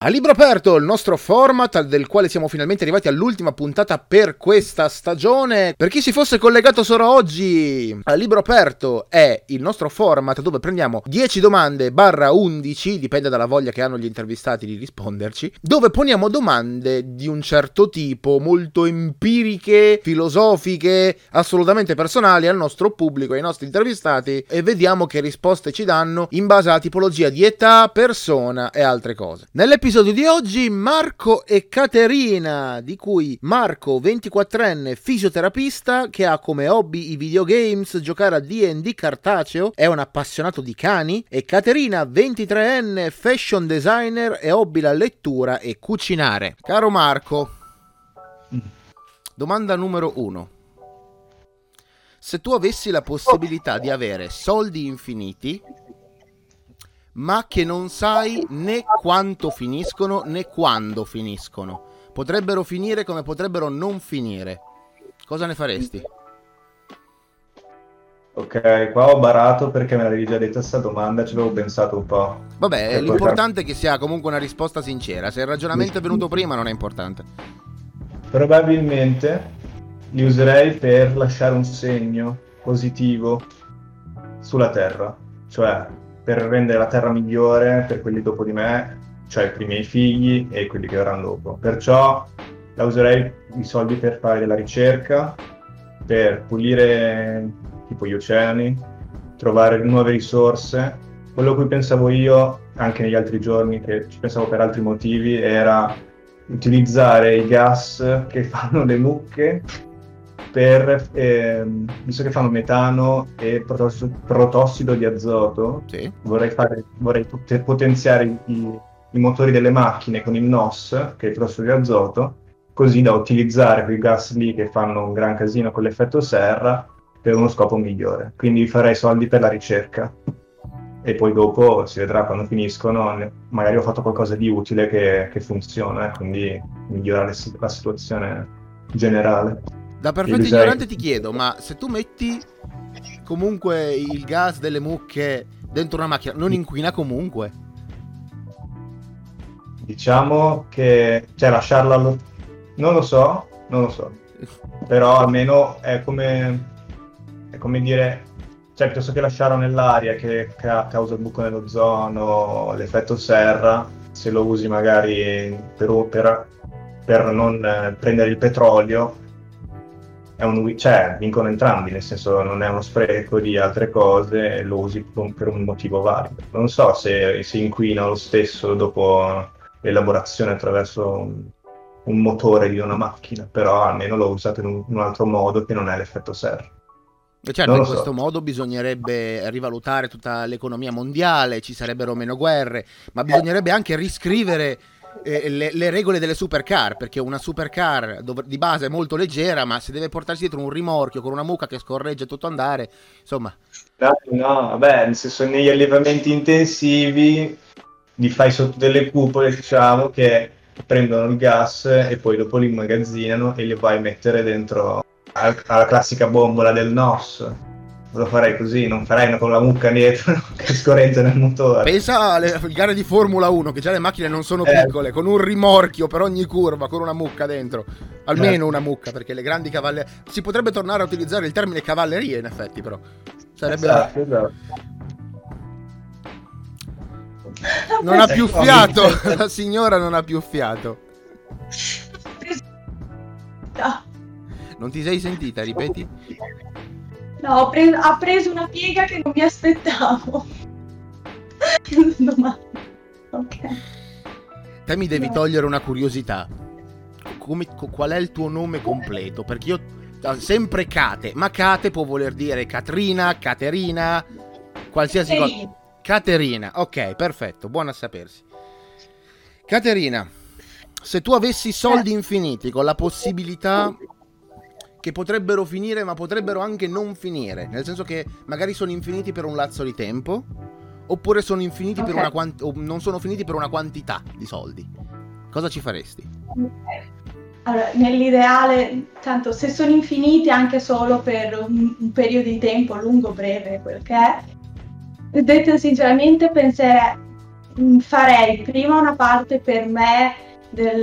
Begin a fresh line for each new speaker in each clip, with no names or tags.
A libro aperto, il nostro format del quale siamo finalmente arrivati all'ultima puntata per questa stagione. Per chi si fosse collegato solo oggi, a libro aperto è il nostro format dove prendiamo 10 domande barra 11, dipende dalla voglia che hanno gli intervistati di risponderci, dove poniamo domande di un certo tipo, molto empiriche, filosofiche, assolutamente personali al nostro pubblico, ai nostri intervistati e vediamo che risposte ci danno in base alla tipologia di età, persona e altre cose. Nell'episodio Nell'episodio di oggi Marco e Caterina, di cui Marco, 24enne fisioterapista che ha come hobby i videogames, giocare a D&D cartaceo, è un appassionato di cani, e Caterina, 23enne fashion designer e hobby la lettura e cucinare. Caro Marco, domanda numero 1. Se tu avessi la possibilità di avere soldi infiniti, ma che non sai né quanto finiscono né quando finiscono. Potrebbero finire come potrebbero non finire. Cosa ne faresti?
Ok, qua ho barato perché me l'avevi già detta questa domanda, ci avevo pensato un po'.
Vabbè, l'importante è che sia comunque una risposta sincera. Se il ragionamento è venuto prima non è importante.
Probabilmente li userei per lasciare un segno positivo sulla Terra. Cioè, per rendere la terra migliore per quelli dopo di me, cioè i miei figli e quelli che verranno dopo. Perciò la userei i soldi per fare della ricerca, per pulire tipo gli oceani, trovare nuove risorse. Quello a cui pensavo io, anche negli altri giorni, che ci pensavo per altri motivi, era utilizzare i gas che fanno le mucche per, ehm, visto che fanno metano e protossido, protossido di azoto, sì. vorrei, fare, vorrei potenziare i, i, motori delle macchine con il NOS, che è il protossido di azoto, così da utilizzare quei gas lì che fanno un gran casino con l'effetto serra per uno scopo migliore. Quindi farei soldi per la ricerca e poi dopo si vedrà quando finiscono, magari ho fatto qualcosa di utile che, che funziona, quindi migliorare la situazione generale.
Da perfetto ignorante ti chiedo, ma se tu metti comunque il gas delle mucche dentro una macchina, non inquina comunque?
Diciamo che, cioè lasciarla, allo... non lo so, non lo so, però almeno è come, è come dire, cioè piuttosto che lasciarlo nell'aria che ca- causa il buco nell'ozono, l'effetto serra, se lo usi magari per, per, per non eh, prendere il petrolio, è un, cioè, vincono entrambi, nel senso non è uno spreco di altre cose, lo usi per un motivo valido. Non so se si inquina lo stesso dopo l'elaborazione attraverso un, un motore di una macchina, però almeno l'ho usato in un, in un altro modo che non è l'effetto serra.
Certo, in questo so. modo bisognerebbe rivalutare tutta l'economia mondiale, ci sarebbero meno guerre, ma bisognerebbe anche riscrivere eh, le, le, regole delle supercar, perché una supercar dov- di base è molto leggera, ma se deve portarsi dietro un rimorchio con una mucca che scorreggia tutto andare, insomma...
No, no, vabbè, nel senso negli allevamenti intensivi li fai sotto delle cupole, diciamo, che prendono il gas e poi dopo li immagazzinano e li vai a mettere dentro alla classica bombola del NOS lo farei così, non farei con la mucca dietro che scorreggia nel motore.
Pensa alle gare di Formula 1, che già le macchine non sono eh. piccole, con un rimorchio per ogni curva, con una mucca dentro. Almeno eh. una mucca, perché le grandi cavallerie... Si potrebbe tornare a utilizzare il termine cavalleria, in effetti, però. Sarebbe... Esatto, esatto. Non ha più fiato, la signora non ha più fiato. Non ti sei sentita, ripeti?
No, pre- ha preso una piega che non mi aspettavo. Ok.
Te mi devi no. togliere una curiosità. Come, qual è il tuo nome completo? Perché io ah, sempre Cate, ma Cate può voler dire Catrina, Caterina, qualsiasi cosa. Caterina, ok, perfetto, buono a sapersi. Caterina, se tu avessi soldi eh. infiniti con la possibilità che potrebbero finire ma potrebbero anche non finire, nel senso che magari sono infiniti per un lazzo di tempo oppure sono infiniti okay. per una quant- o non sono finiti per una quantità di soldi. Cosa ci faresti?
Allora, nell'ideale, tanto se sono infiniti anche solo per un, un periodo di tempo lungo, breve, quel che è, detto sinceramente penserei mm, farei prima una parte per me del,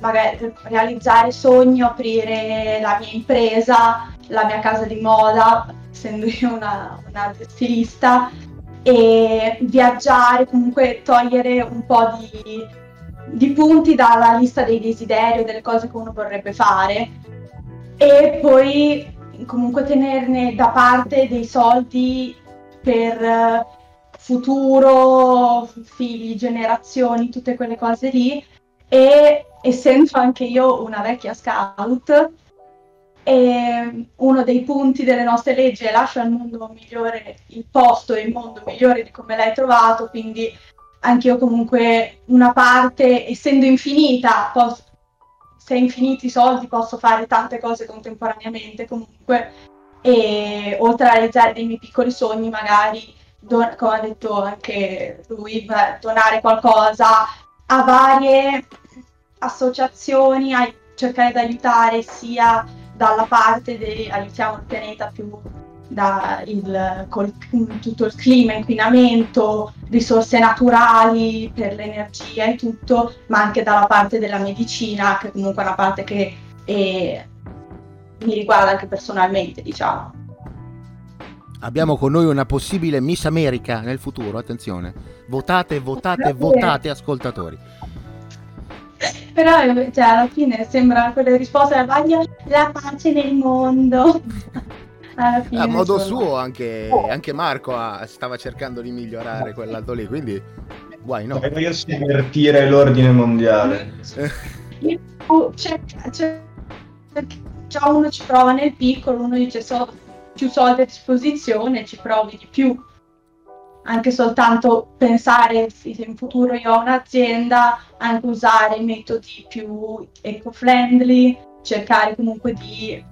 magari, del realizzare sogni, aprire la mia impresa, la mia casa di moda, essendo io una, una stilista, e viaggiare, comunque togliere un po' di, di punti dalla lista dei desideri o delle cose che uno vorrebbe fare. E poi comunque tenerne da parte dei soldi per futuro, figli, generazioni, tutte quelle cose lì e essendo anche io una vecchia scout e uno dei punti delle nostre leggi è lascia il mondo migliore, il posto e il mondo migliore di come l'hai trovato, quindi anche io comunque una parte, essendo infinita, posso, se infiniti soldi posso fare tante cose contemporaneamente comunque. E oltre a realizzare dei miei piccoli sogni magari, don- come ha detto anche lui, donare qualcosa a varie associazioni, a cercare di aiutare sia dalla parte di aiutiamo il pianeta più da il, col, tutto il clima, inquinamento, risorse naturali per l'energia e tutto, ma anche dalla parte della medicina, che comunque è una parte che è, mi riguarda anche personalmente, diciamo.
Abbiamo con noi una possibile Miss America nel futuro, attenzione. Votate, votate, votate, ascoltatori.
Però cioè, alla fine sembra quelle risposte alla vaglia la pace nel mondo.
Fine, a modo suo anche, anche Marco ha, stava cercando di migliorare quell'altro lì, quindi guai no.
Io invertire l'ordine mondiale.
c'è, c'è, già uno ci prova nel piccolo, uno dice so, più soldi a disposizione, ci provi di più anche soltanto pensare se in futuro io ho un'azienda, anche usare metodi più eco-friendly, cercare comunque di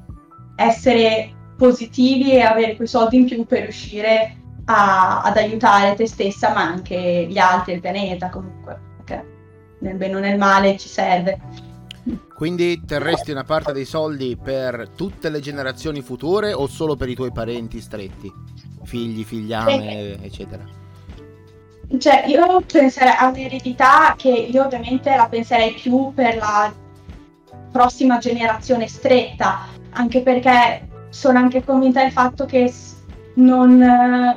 essere positivi e avere quei soldi in più per riuscire a, ad aiutare te stessa, ma anche gli altri, il pianeta comunque, perché nel bene o nel male ci serve.
Quindi terresti una parte dei soldi per tutte le generazioni future o solo per i tuoi parenti stretti? figli, figliame, eh, eccetera?
Cioè, io penserei a un'eredità che io ovviamente la penserei più per la prossima generazione stretta, anche perché sono anche convinta del fatto che non,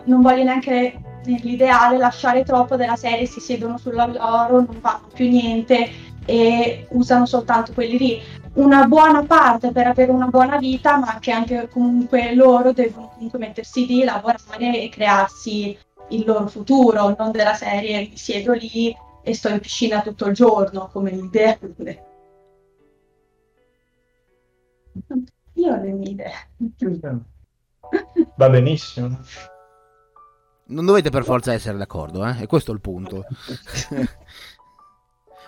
non voglio neanche nell'ideale lasciare troppo della serie, si siedono sul lavoro, non fanno più niente e usano soltanto quelli lì una buona parte per avere una buona vita, ma che anche comunque loro devono comunque mettersi lì, lavorare e crearsi il loro futuro, non della serie mi siedo lì e sto in piscina tutto il giorno come l'idea. Io ho le mie idee.
Va benissimo.
Non dovete per forza essere d'accordo, eh? E questo è il punto.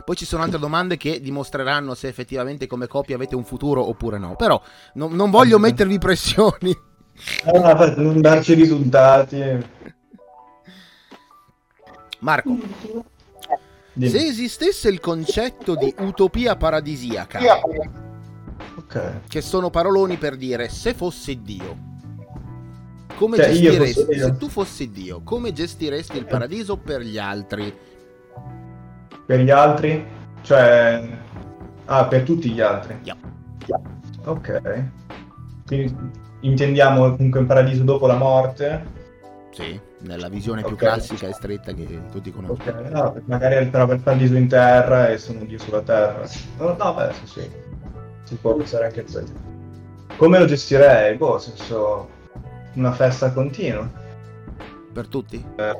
Poi ci sono altre domande che dimostreranno se effettivamente come coppia avete un futuro oppure no. Però no, non voglio mettervi pressioni.
Ah, per non darci risultati.
Marco, Dimmi. se esistesse il concetto di utopia paradisiaca, okay. che sono paroloni per dire se fosse Dio, come cioè, gestiresti, se tu fossi Dio, come gestiresti il paradiso per gli altri?
Per gli altri? Cioè... Ah, per tutti gli altri?
Yeah.
Ok. Quindi intendiamo comunque un paradiso dopo la morte?
Sì, nella visione okay. più classica e stretta che tutti conoscono.
Ok, no, magari però per paradiso in terra e sono Dio sulla terra. No, no beh, sì, sì. Si può pensare anche così. Come lo gestirei? Boh, nel senso... Una festa continua.
Per tutti?
Eh,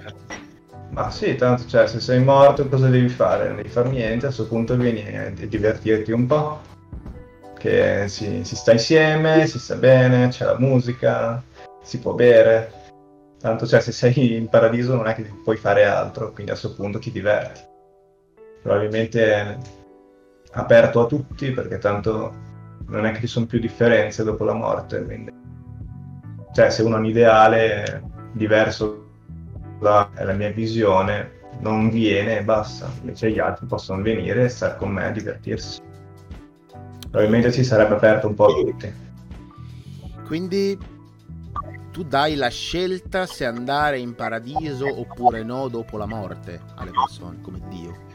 ma sì, tanto, cioè, se sei morto cosa devi fare? Non devi fare niente, a questo punto vieni a divertirti un po', che si, si sta insieme, si sta bene, c'è la musica, si può bere. Tanto, cioè, se sei in paradiso non è che puoi fare altro, quindi a questo punto ti diverti. Probabilmente aperto a tutti, perché tanto non è che ci sono più differenze dopo la morte, quindi... Cioè, se uno ha un ideale diverso è la mia visione, non viene e basta. Invece gli altri possono venire e stare con me a divertirsi. Probabilmente si sarebbe aperto un po' a tutti.
Quindi tu dai la scelta se andare in paradiso oppure no dopo la morte alle persone, come Dio.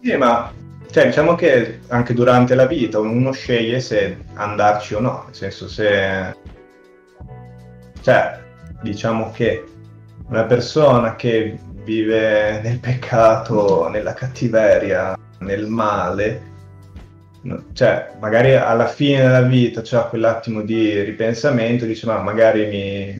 Sì, ma cioè, diciamo che anche durante la vita uno sceglie se andarci o no, nel senso se... Cioè, diciamo che una persona che vive nel peccato, nella cattiveria, nel male, cioè magari alla fine della vita c'è quell'attimo di ripensamento, dice ma magari mi,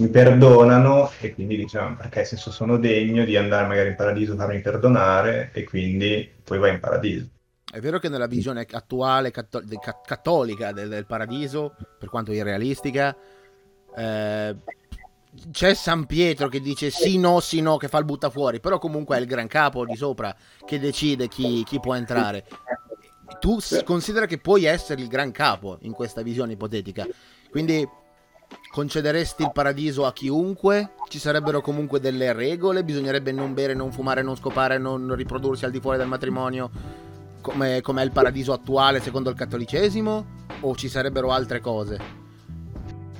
mi perdonano e quindi diciamo perché senso sono degno di andare magari in paradiso, farmi perdonare e quindi poi vai in paradiso.
È vero che nella visione attuale catto- cattolica del, del, paradiso, per quanto irrealistica, eh, c'è San Pietro che dice sì, no, sì, no, che fa il butta fuori, però comunque è il gran capo di sopra che decide chi, chi può entrare. Tu considera che puoi essere il gran capo in questa visione ipotetica, quindi concederesti il paradiso a chiunque? Ci sarebbero comunque delle regole? Bisognerebbe non bere, non fumare, non scopare, non riprodursi al di fuori del matrimonio? Come, come è il paradiso attuale secondo il cattolicesimo? O ci sarebbero altre cose?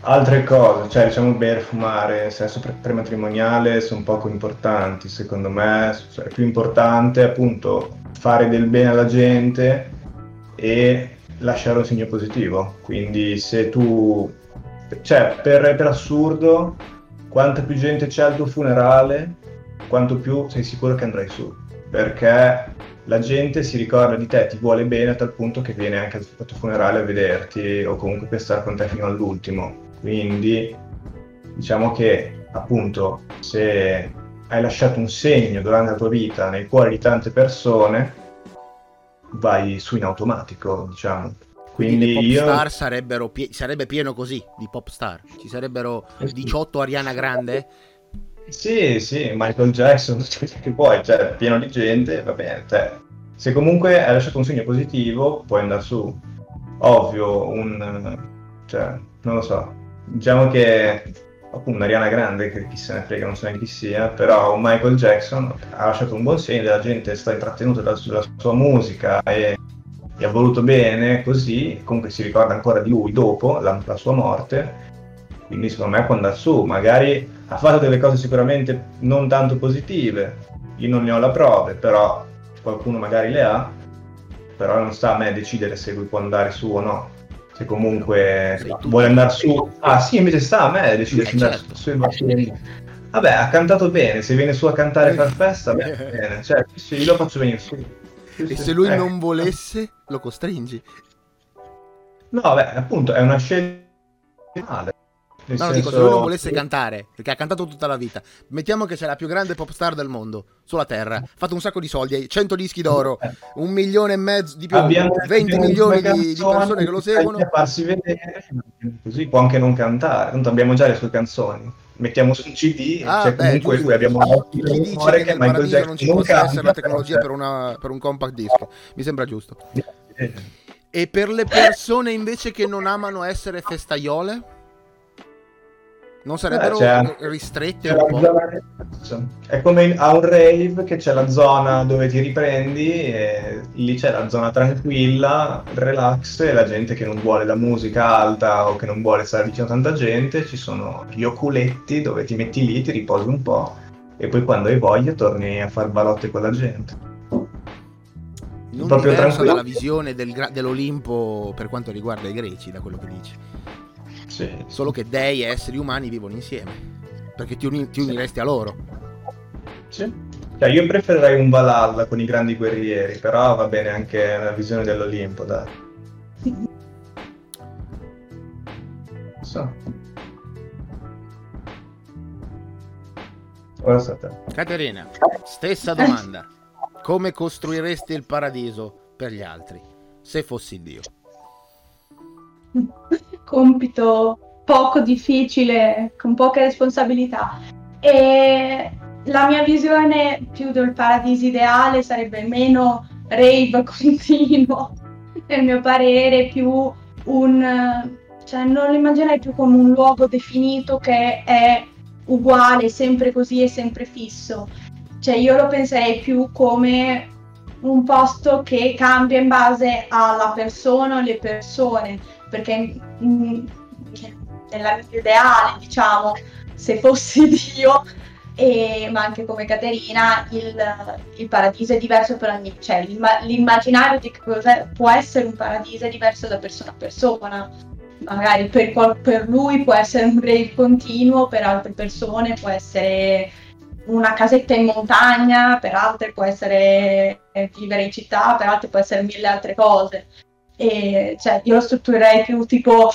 Altre cose, cioè diciamo bere, fumare, sesso pre- prematrimoniale sono poco importanti, secondo me cioè, è più importante appunto fare del bene alla gente e lasciare un segno positivo. Quindi se tu, cioè per, per assurdo, quanta più gente c'è al tuo funerale, quanto più sei sicuro che andrai su, perché la gente si ricorda di te, ti vuole bene a tal punto che viene anche al tuo funerale a vederti o comunque per stare con te fino all'ultimo. Quindi diciamo che appunto se hai lasciato un segno durante la tua vita nei cuori di tante persone, vai su in automatico, diciamo.
Quindi, Quindi io... star sarebbero pie- sarebbe pieno così di pop star. Ci sarebbero 18 Ariana Grande.
Sì, sì, Michael Jackson, che vuoi, cioè pieno di gente, va bene. Cioè, se comunque hai lasciato un segno positivo, puoi andare su. Ovvio, un... cioè, non lo so, diciamo che appunto Ariana Grande, che chi se ne frega, non so neanche chi sia, però un Michael Jackson ha lasciato un buon segno, la gente sta intrattenuta dalla sua musica e gli ha voluto bene, così comunque si ricorda ancora di lui dopo la, la sua morte, quindi secondo me può andare su, magari ha fatto delle cose sicuramente non tanto positive, io non ne ho la prove, però qualcuno magari le ha, però non sta a me decidere se lui può andare su o no se comunque vuole andare su. Ah sì, invece sta a me decidere di andare certo. su il Vabbè, ha cantato bene, se viene su a cantare per festa, bene, cioè, sì, io lo faccio venire su.
Sì, e se lui eh. non volesse, lo costringi.
No, beh, appunto, è una scelta
nel no, senso... dico, se lui non volesse cantare, perché ha cantato tutta la vita, mettiamo che c'è la più grande pop star del mondo sulla Terra, ha fatto un sacco di soldi, 100 dischi d'oro, un milione e mezzo di più, Abbiamo 20 milioni di, di, persone che lo seguono.
farsi vedere, così può anche non cantare, tanto abbiamo già le sue canzoni. Mettiamo su un CD, ah, cioè beh, comunque qui abbiamo
chi, chi dice che, che Michael Jackson non ci non possa essere la tecnologia per, una, per un compact disc, mi sembra giusto. E per le persone invece che non amano essere festaiole? Non sarebbero eh, ristrette un po'?
Zona... È come a un rave che c'è la zona dove ti riprendi e lì c'è la zona tranquilla, relax e la gente che non vuole la musica alta o che non vuole stare vicino a tanta gente, ci sono gli oculetti dove ti metti lì, ti riposi un po' e poi quando hai voglia torni a far balotte con la gente.
Non Proprio tranquillo. dalla visione del gra- dell'Olimpo per quanto riguarda i greci, da quello che dici. Sì. Solo che dei e esseri umani vivono insieme. Perché ti, uni- ti uniresti a loro.
Sì. Cioè, io preferirei un Valhalla con i grandi guerrieri, però va bene anche la visione dell'Olimpo, dai. So.
Caterina, stessa domanda. Come costruiresti il paradiso per gli altri, se fossi Dio?
compito poco difficile, con poche responsabilità. E la mia visione più del paradiso ideale sarebbe meno rave continuo, nel mio parere, più un... cioè non lo immaginerei più come un luogo definito che è uguale, sempre così e sempre fisso. Cioè io lo penserei più come un posto che cambia in base alla persona o alle persone perché mm, nella mia ideale, diciamo, se fossi Dio, e, ma anche come Caterina, il, il, paradiso è diverso per ogni, cioè l'immaginario di cosa può essere un paradiso è diverso da persona a persona. Magari per, per lui può essere un rave continuo, per altre persone può essere una casetta in montagna, per altre può essere eh, vivere in città, per altre può essere mille altre cose. E, cioè, io lo strutturerei più tipo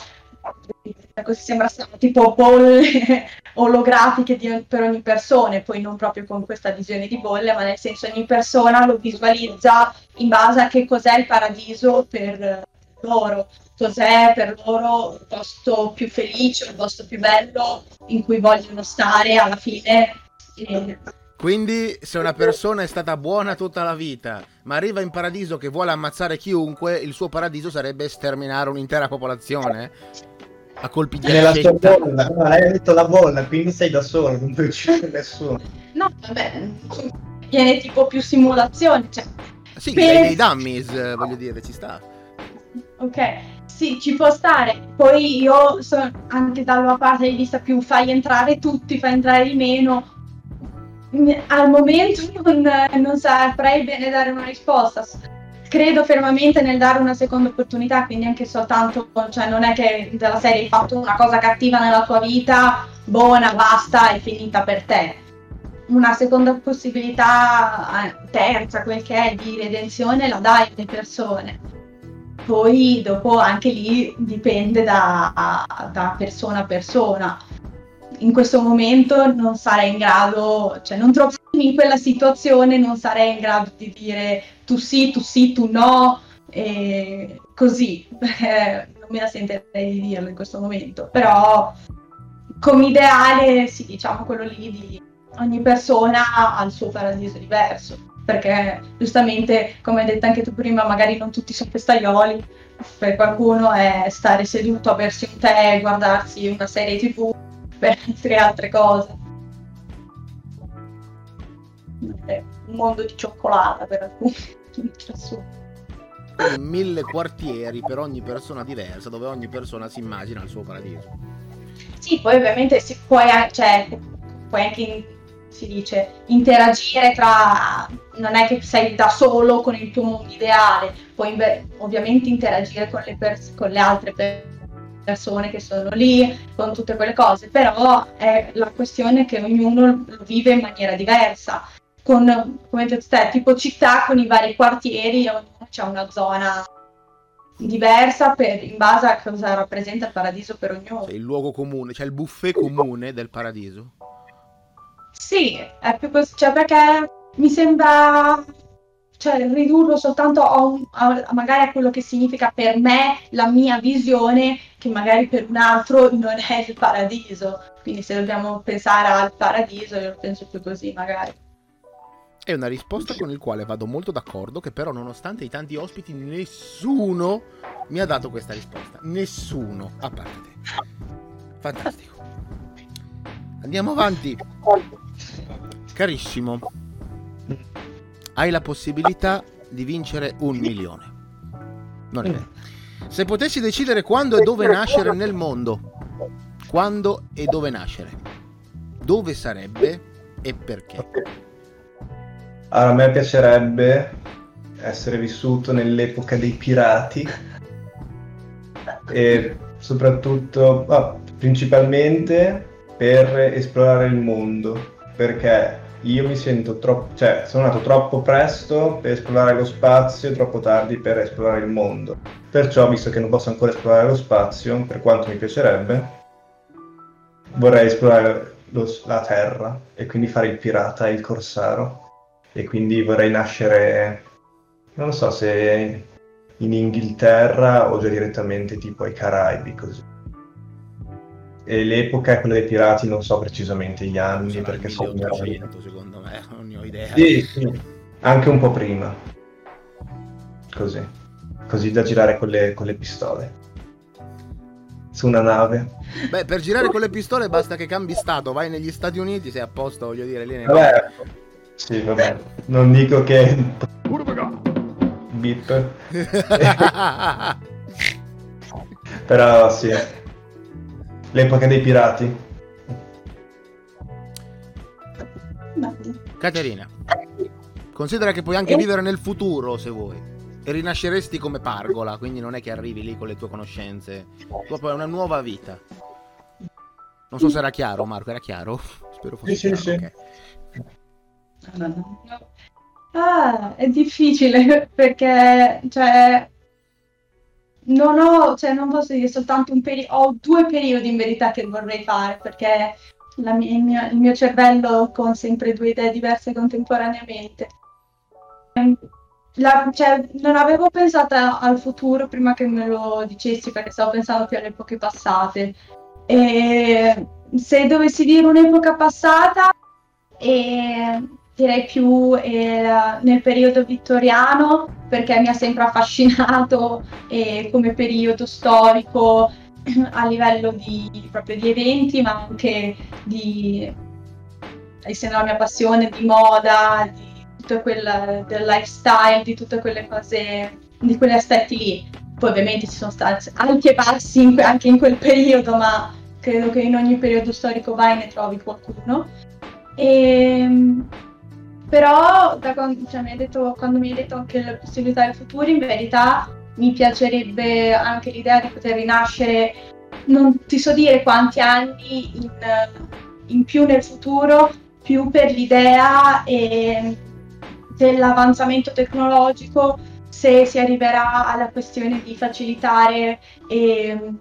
così sembra tipo bolle olografiche di, per ogni persona, poi non proprio con questa visione di bolle, ma nel senso ogni persona lo visualizza in base a che cos'è il paradiso per loro, cos'è per loro il posto più felice, il posto più bello in cui vogliono stare alla fine.
E... Quindi se una persona è stata buona tutta la vita, ma arriva in paradiso che vuole ammazzare chiunque, il suo paradiso sarebbe sterminare un'intera popolazione? a colpi di
Nella sua bolla, no, hai detto la bolla, quindi sei da solo, non puoi uccidere nessuno.
No, vabbè, viene tipo più simulazione, cioè...
Sì, per... hai dei dummies, voglio dire, ci sta.
Ok, sì, ci può stare. Poi io sono anche dalla parte di vista più fai entrare tutti, fai entrare di meno. Al momento non, non saprei bene dare una risposta credo fermamente nel dare una seconda opportunità, quindi anche soltanto, cioè non è che della serie hai fatto una cosa cattiva nella tua vita, buona, basta, è finita per te. Una seconda possibilità, eh, terza, quel che è, di redenzione la dai alle persone. Poi dopo anche lì dipende da, da persona a persona. In questo momento non sarei in grado, cioè non troppo in quella situazione non sarei in grado di dire tu sì, tu sì, tu no, e così, non me la sentirei di dirlo in questo momento, però come ideale sì, diciamo quello lì di ogni persona ha il suo paradiso diverso, perché giustamente, come hai detto anche tu prima, magari non tutti sono festaioli, per qualcuno è stare seduto a bersi un tè, guardarsi una serie tv, per altre altre cose. È un mondo di cioccolata per alcuni
mille quartieri per ogni persona diversa, dove ogni persona si immagina il suo paradiso.
Sì, poi ovviamente si puoi, cioè, puoi anche si dice interagire tra non è che sei da solo con il tuo mondo ideale, puoi ovviamente interagire con le, pers- con le altre persone persone che sono lì, con tutte quelle cose, però è la questione che ognuno lo vive in maniera diversa con, come detto te, tipo città con i vari quartieri, ognuno c'è una zona diversa per, in base a cosa rappresenta il paradiso per ognuno.
Cioè il luogo comune, cioè il buffet comune del paradiso.
Sì, è più così, cioè perché mi sembra cioè, ridurlo soltanto a, un, a, magari a quello che significa per me la mia visione, che magari per un altro non è il paradiso. Quindi se dobbiamo pensare al paradiso, io penso più così magari.
È una risposta con il quale vado molto d'accordo, che però nonostante i tanti ospiti nessuno mi ha dato questa risposta. Nessuno, a parte te. Fantastico. Andiamo avanti. Carissimo, hai la possibilità di vincere un milione. Non è vero. Se potessi decidere quando e dove nascere nel mondo, quando e dove nascere, dove sarebbe e perché?
Allora, a me piacerebbe essere vissuto nell'epoca dei pirati e soprattutto, oh, principalmente per esplorare il mondo, perché io mi sento troppo, cioè sono nato troppo presto per esplorare lo spazio troppo tardi per esplorare il mondo. Perciò, visto che non posso ancora esplorare lo spazio, per quanto mi piacerebbe, vorrei esplorare lo, la Terra e quindi fare il pirata e il corsaro e quindi vorrei nascere, non so se in Inghilterra o già direttamente tipo ai Caraibi così. E l'epoca è quella dei pirati, non so precisamente gli anni Sarà perché sono
1800 secondo me, non ne ho idea.
Sì, sì, anche un po' prima. Così. Così da girare con le, con le pistole su una nave.
Beh, per girare con le pistole basta che cambi stato, vai negli Stati Uniti, sei a posto, voglio dire, lì nei...
Vabbè, sì, vabbè. Non dico che... Bip. Però sì. L'epoca dei pirati.
Caterina, considera che puoi anche vivere nel futuro se vuoi. E rinasceresti come pargola, quindi non è che arrivi lì con le tue conoscenze. Dopo è una nuova vita. Non so se era chiaro, Marco, era chiaro? Spero fosse
Sì, sì,
chiaro.
sì.
ok.
Ah, è difficile perché, cioè, non ho, cioè, non posso dire soltanto un periodo, ho due periodi in verità che vorrei fare perché mia- il, mio, il mio cervello con sempre due idee diverse contemporaneamente. Ehm, la- cioè, non avevo pensato al futuro prima che me lo dicessi perché stavo pensando più alle epoche passate. E se dovessi dire un'epoca passata, eh, direi più eh, nel periodo vittoriano perché mi ha sempre affascinato eh, come periodo storico a livello di, proprio di eventi, ma anche di, essendo la mia passione, di moda, di tutto quel del lifestyle, di tutte quelle cose, di quegli aspetti lì. Poi ovviamente ci sono stati alti e bassi in anche in quel periodo, ma credo che in ogni periodo storico vai e ne trovi qualcuno. E, però da quando, cioè, mi hai detto, quando mi hai detto anche le possibilità del futuro, in verità mi piacerebbe anche l'idea di poter rinascere, non ti so dire quanti anni in, in più nel futuro, più per l'idea eh, dell'avanzamento tecnologico, se si arriverà alla questione di facilitare eh,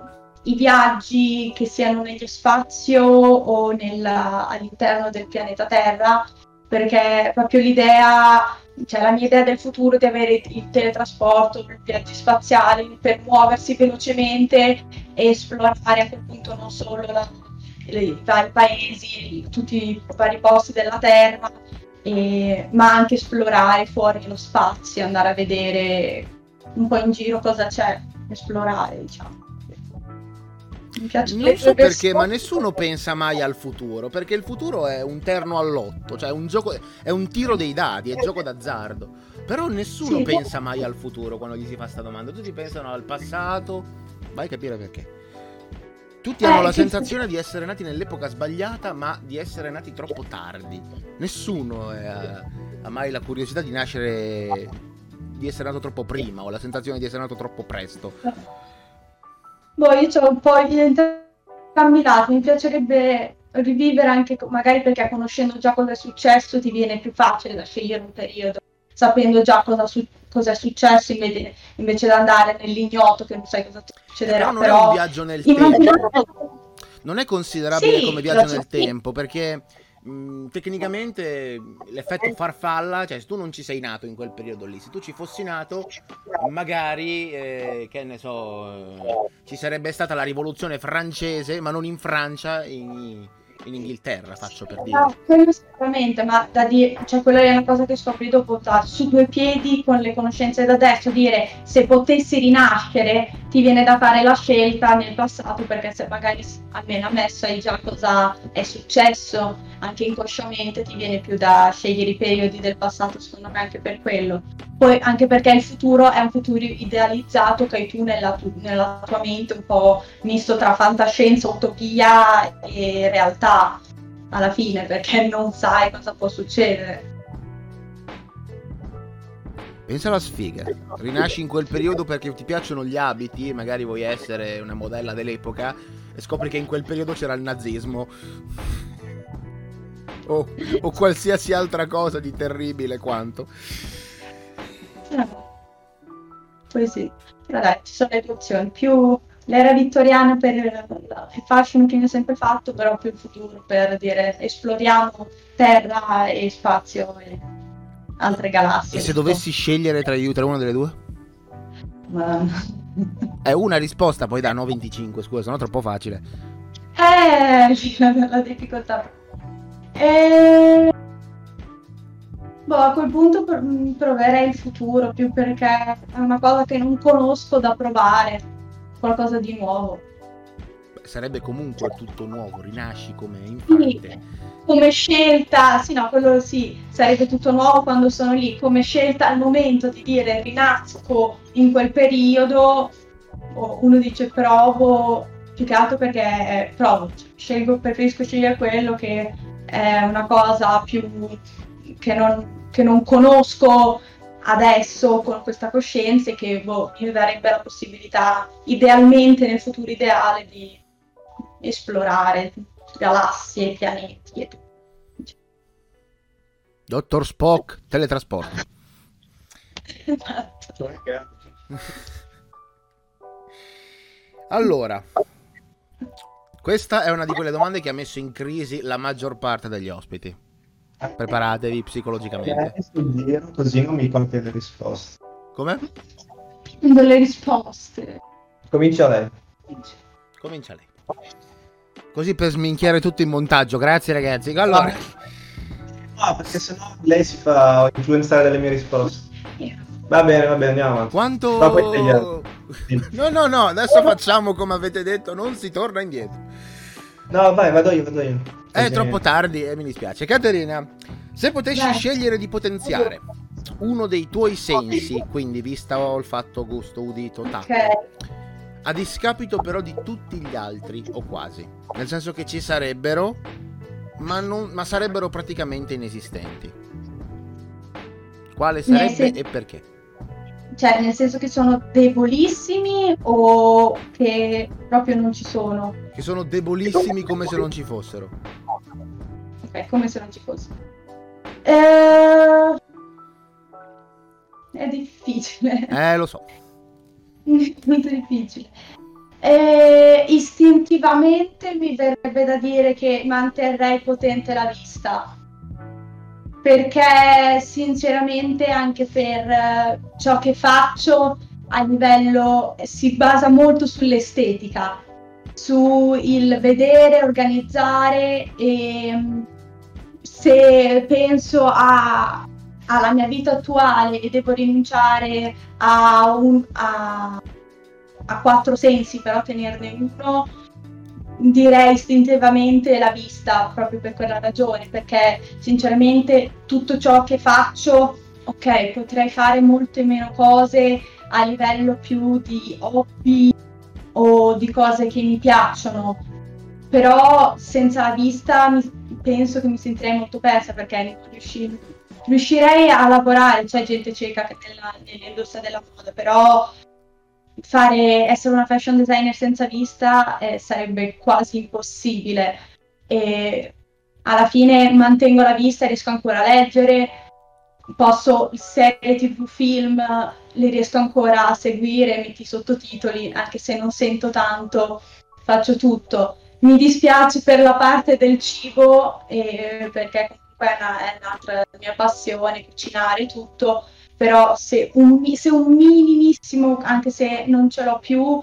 i viaggi che siano nello spazio o nella- all'interno del pianeta Terra, perché proprio l'idea, cioè la mia idea del futuro di avere il teletrasporto, i viaggi spaziali per muoversi velocemente e esplorare a quel punto non solo la- i vari paesi, tutti i vari posti della Terra, e- ma anche esplorare fuori lo spazio, andare a vedere un po' in giro cosa c'è, esplorare, diciamo. Mi piace
Non so perché, ma nessuno pensa mai al futuro, perché il futuro è un terno all'otto, cioè un gioco, è un tiro dei dadi, è gioco d'azzardo. Però nessuno
Sì.
pensa mai al futuro quando gli si fa questa domanda, tutti pensano al passato, vai a capire perché. Tutti
Eh,
hanno la sensazione di essere nati nell'epoca sbagliata, ma di essere nati troppo tardi. Nessuno eh, ha mai la curiosità di nascere, di essere nato troppo prima, o la sensazione di essere nato troppo presto.
Boh, io ho un po' gli entrambi lati, mi piacerebbe rivivere anche, magari perché conoscendo già cosa è successo ti viene più facile da scegliere un periodo, sapendo già cosa, su- cosa è successo invece, invece di andare nell'ignoto che non sai cosa succederà.
Però non è un viaggio nel tempo. Non è considerabile
Sì,
come viaggio nel tempo perché mh, tecnicamente l'effetto farfalla, cioè se tu non ci sei nato in quel periodo lì, se tu ci fossi nato, magari, eh, che ne so, eh, ci sarebbe stata la rivoluzione francese, ma non in Francia, in, in Inghilterra, faccio per dire.
No, quello sicuramente, ma da dire, cioè quella è una cosa che scopri dopo, da- su due piedi con le conoscenze da adesso, dire se potessi rinascere ti viene da fare la scelta nel passato perché se magari almeno a me sai già cosa è successo, anche inconsciamente ti viene più da scegliere i periodi del passato, secondo me anche per quello. Poi anche perché il futuro è un futuro idealizzato che hai tu nella, tu- nella tua mente un po' misto tra fantascienza, utopia e realtà alla fine perché non sai cosa può succedere.
Pensa alla sfiga. Rinasci in quel periodo perché ti piacciono gli abiti, magari vuoi essere una modella dell'epoca e scopri che in quel periodo c'era il nazismo. O, o qualsiasi altra cosa di terribile quanto.
Poi sì, però dai, ci sono le opzioni, più l'era vittoriana per il fashion che mi ho sempre fatto, però più il futuro per dire esploriamo terra e spazio e altre galassie.
E se dovessi scegliere tra, tra una delle due?
Ma-
È una risposta, poi da no 25, scusa, è troppo facile.
Eh, la, la difficoltà. Eh, boh, a quel punto proverei il futuro più perché è una cosa che non conosco da provare, qualcosa di nuovo.
Sarebbe comunque tutto nuovo, rinasci come infante.
Come scelta, sì, no, quello sì, sarebbe tutto nuovo quando sono lì. Come scelta al momento di dire rinasco in quel periodo, o uno dice provo più che altro perché provo, scelgo, preferisco scegliere quello che è una cosa più che non, che non conosco adesso con questa coscienza e che boh, mi darebbe la possibilità, idealmente nel futuro ideale, di esplorare galassie, pianeti e tutto.
Dottor Spock, teletrasporto.
esatto.
Allora, questa è una di quelle domande che ha messo in crisi la maggior parte degli ospiti. Preparatevi psicologicamente.
Eh, così non mi compie le risposte.
Come?
Delle risposte.
Comincia lei.
Comincia lei. Così per sminchiare tutto in montaggio. Grazie ragazzi. Allora,
No, perché sennò lei si fa influenzare dalle mie risposte. Va bene, va bene, andiamo avanti.
quanto... No, no, no, adesso facciamo come avete detto, non si torna indietro.
No, vai, vado io, vado io.
È troppo tardi e mi dispiace. Caterina, se potessi
Dai.
scegliere di potenziare uno dei tuoi sensi, quindi vista, olfatto, gusto, udito, tatto,
Ok.
a discapito però di tutti gli altri, o quasi, nel senso che ci sarebbero, ma, non- ma sarebbero praticamente inesistenti. Quale sarebbe
sen-
e perché?
Cioè, nel senso che sono debolissimi o che proprio non ci sono?
Che sono debolissimi come se non ci fossero.
Ok, come se non ci fosse. Eh, È difficile.
Eh, lo so.
Molto difficile. Eh, istintivamente mi verrebbe da dire che manterrei potente la vista. Perché sinceramente anche per eh, ciò che faccio a livello si basa molto sull'estetica, su il vedere, organizzare e mm, se penso a- alla mia vita attuale e devo rinunciare a, un, a, a quattro sensi, però tenerne uno, direi istintivamente la vista, proprio per quella ragione, perché sinceramente tutto ciò che faccio, ok, potrei fare molte meno cose a livello più di hobby o di cose che mi piacciono, però senza la vista mi- penso che mi sentirei molto persa perché non riusci- riuscirei a lavorare, c'è gente cieca nell'industria della moda, però fare, essere una fashion designer senza vista eh, sarebbe quasi impossibile. E alla fine mantengo la vista riesco ancora a leggere, posso serie tv film li riesco ancora a seguire, metti i sottotitoli anche se non sento tanto, faccio tutto. Mi dispiace per la parte del cibo eh, perché comunque è, una- è un'altra mia passione, cucinare tutto, però se un, se un minimissimo, anche se non ce l'ho più,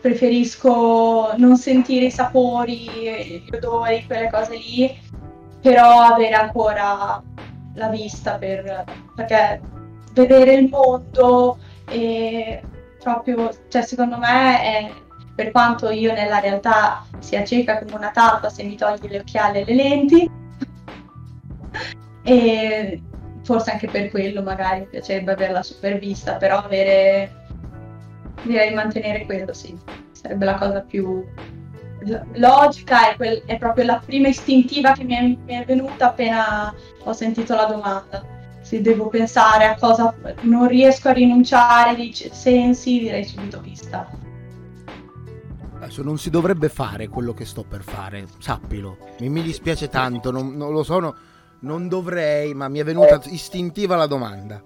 preferisco non sentire i sapori, gli odori, quelle cose lì, però avere ancora la vista per, perché vedere il mondo e proprio, cioè secondo me è, per quanto io nella realtà sia cieca come una talpa se mi togli le occhiali e le lenti, e forse anche per quello magari mi piacerebbe avere la supervista, però avere direi mantenere quello sì, sarebbe la cosa più logica e quel- è proprio la prima istintiva che mi è, mi è venuta appena ho sentito la domanda. Se devo pensare a cosa non riesco a rinunciare di sensi, direi subito vista.
Adesso non si dovrebbe fare quello che sto per fare, sappilo. Mi, mi dispiace tanto, non, non lo so, no- non dovrei, ma mi è venuta istintiva la domanda.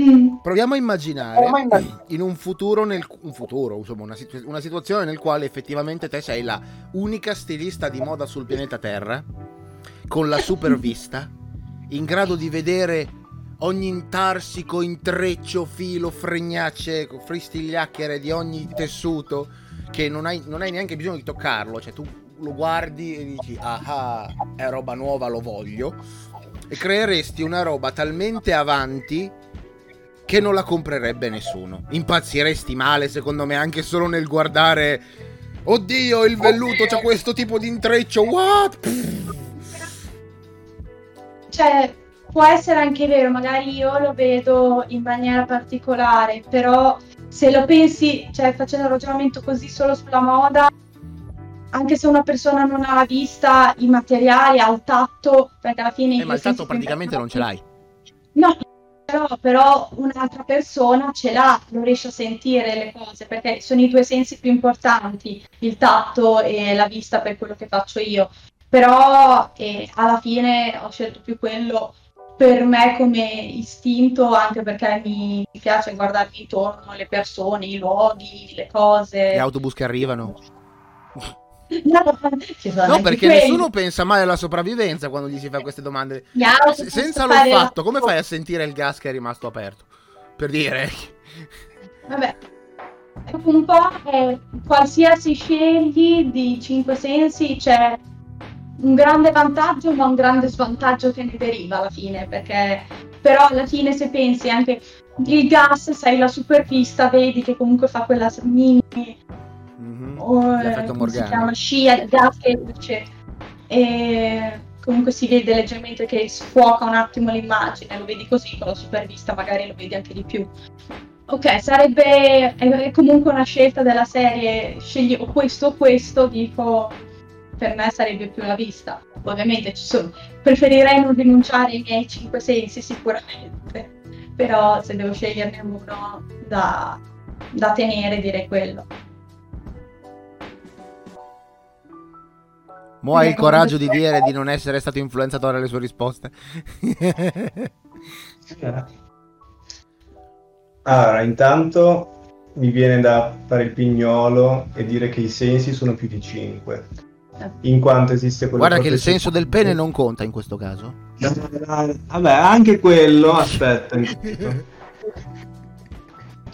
Mm,
Proviamo a immaginare in un futuro, nel, un futuro, insomma, una, situ- una situazione nel quale effettivamente te sei la unica stilista di moda sul pianeta Terra, con la supervista, in grado di vedere ogni intarsico, intreccio, filo, fregnacce, fristigliacchiere di ogni tessuto, che non hai, non hai neanche bisogno di toccarlo, cioè tu lo guardi e dici, ah, è roba nuova, lo voglio, e creeresti una roba talmente avanti che non la comprerebbe nessuno. Impazziresti male, secondo me, anche solo nel guardare. Oddio, il velluto c'ha questo tipo di intreccio. What?
Cioè, può essere anche vero, magari io lo vedo in maniera particolare, però se lo pensi, cioè facendo un ragionamento così solo sulla moda, anche se una persona non ha la vista, i materiali, ha il tatto, perché alla fine...
Eh, ma il tatto praticamente non ce l'hai.
No, però, però, un'altra persona ce l'ha, non riesce a sentire le cose, perché sono i due sensi più importanti, il tatto e la vista per quello che faccio io. Però eh, alla fine ho scelto più quello per me come istinto, anche perché mi, piace guardarmi intorno le persone, i luoghi, le cose.
Gli autobus che arrivano.
No,
no perché quelli. nessuno pensa mai alla sopravvivenza quando gli si fa queste domande. Se, senza lo fatto, come fai a sentire il gas che è rimasto aperto? Per dire.
Vabbè. Un po' è qualsiasi scegli di cinque sensi c'è un grande vantaggio ma un grande svantaggio che ne deriva alla fine perché però alla fine se pensi anche il gas sei la supervista vedi che comunque fa quella mini
mm-hmm. o,
eh, si chiama scia gas che luce e comunque si vede leggermente che sfuoca un attimo l'immagine lo vedi così con la supervista magari lo vedi anche di più ok sarebbe è comunque una scelta della serie scegli o questo o questo dico per me sarebbe più la vista. Ovviamente ci sono, preferirei non rinunciare ai miei cinque sensi sicuramente, però se devo sceglierne uno da, da tenere direi quello.
Mo hai il coraggio di dire di non essere stato influenzato dalle sue risposte.
allora, intanto mi viene da fare il pignolo e dire che i sensi sono più di 5 in quanto esiste quello
Guarda che il senso del pene non conta in questo caso.
Vabbè, anche quello, aspetta.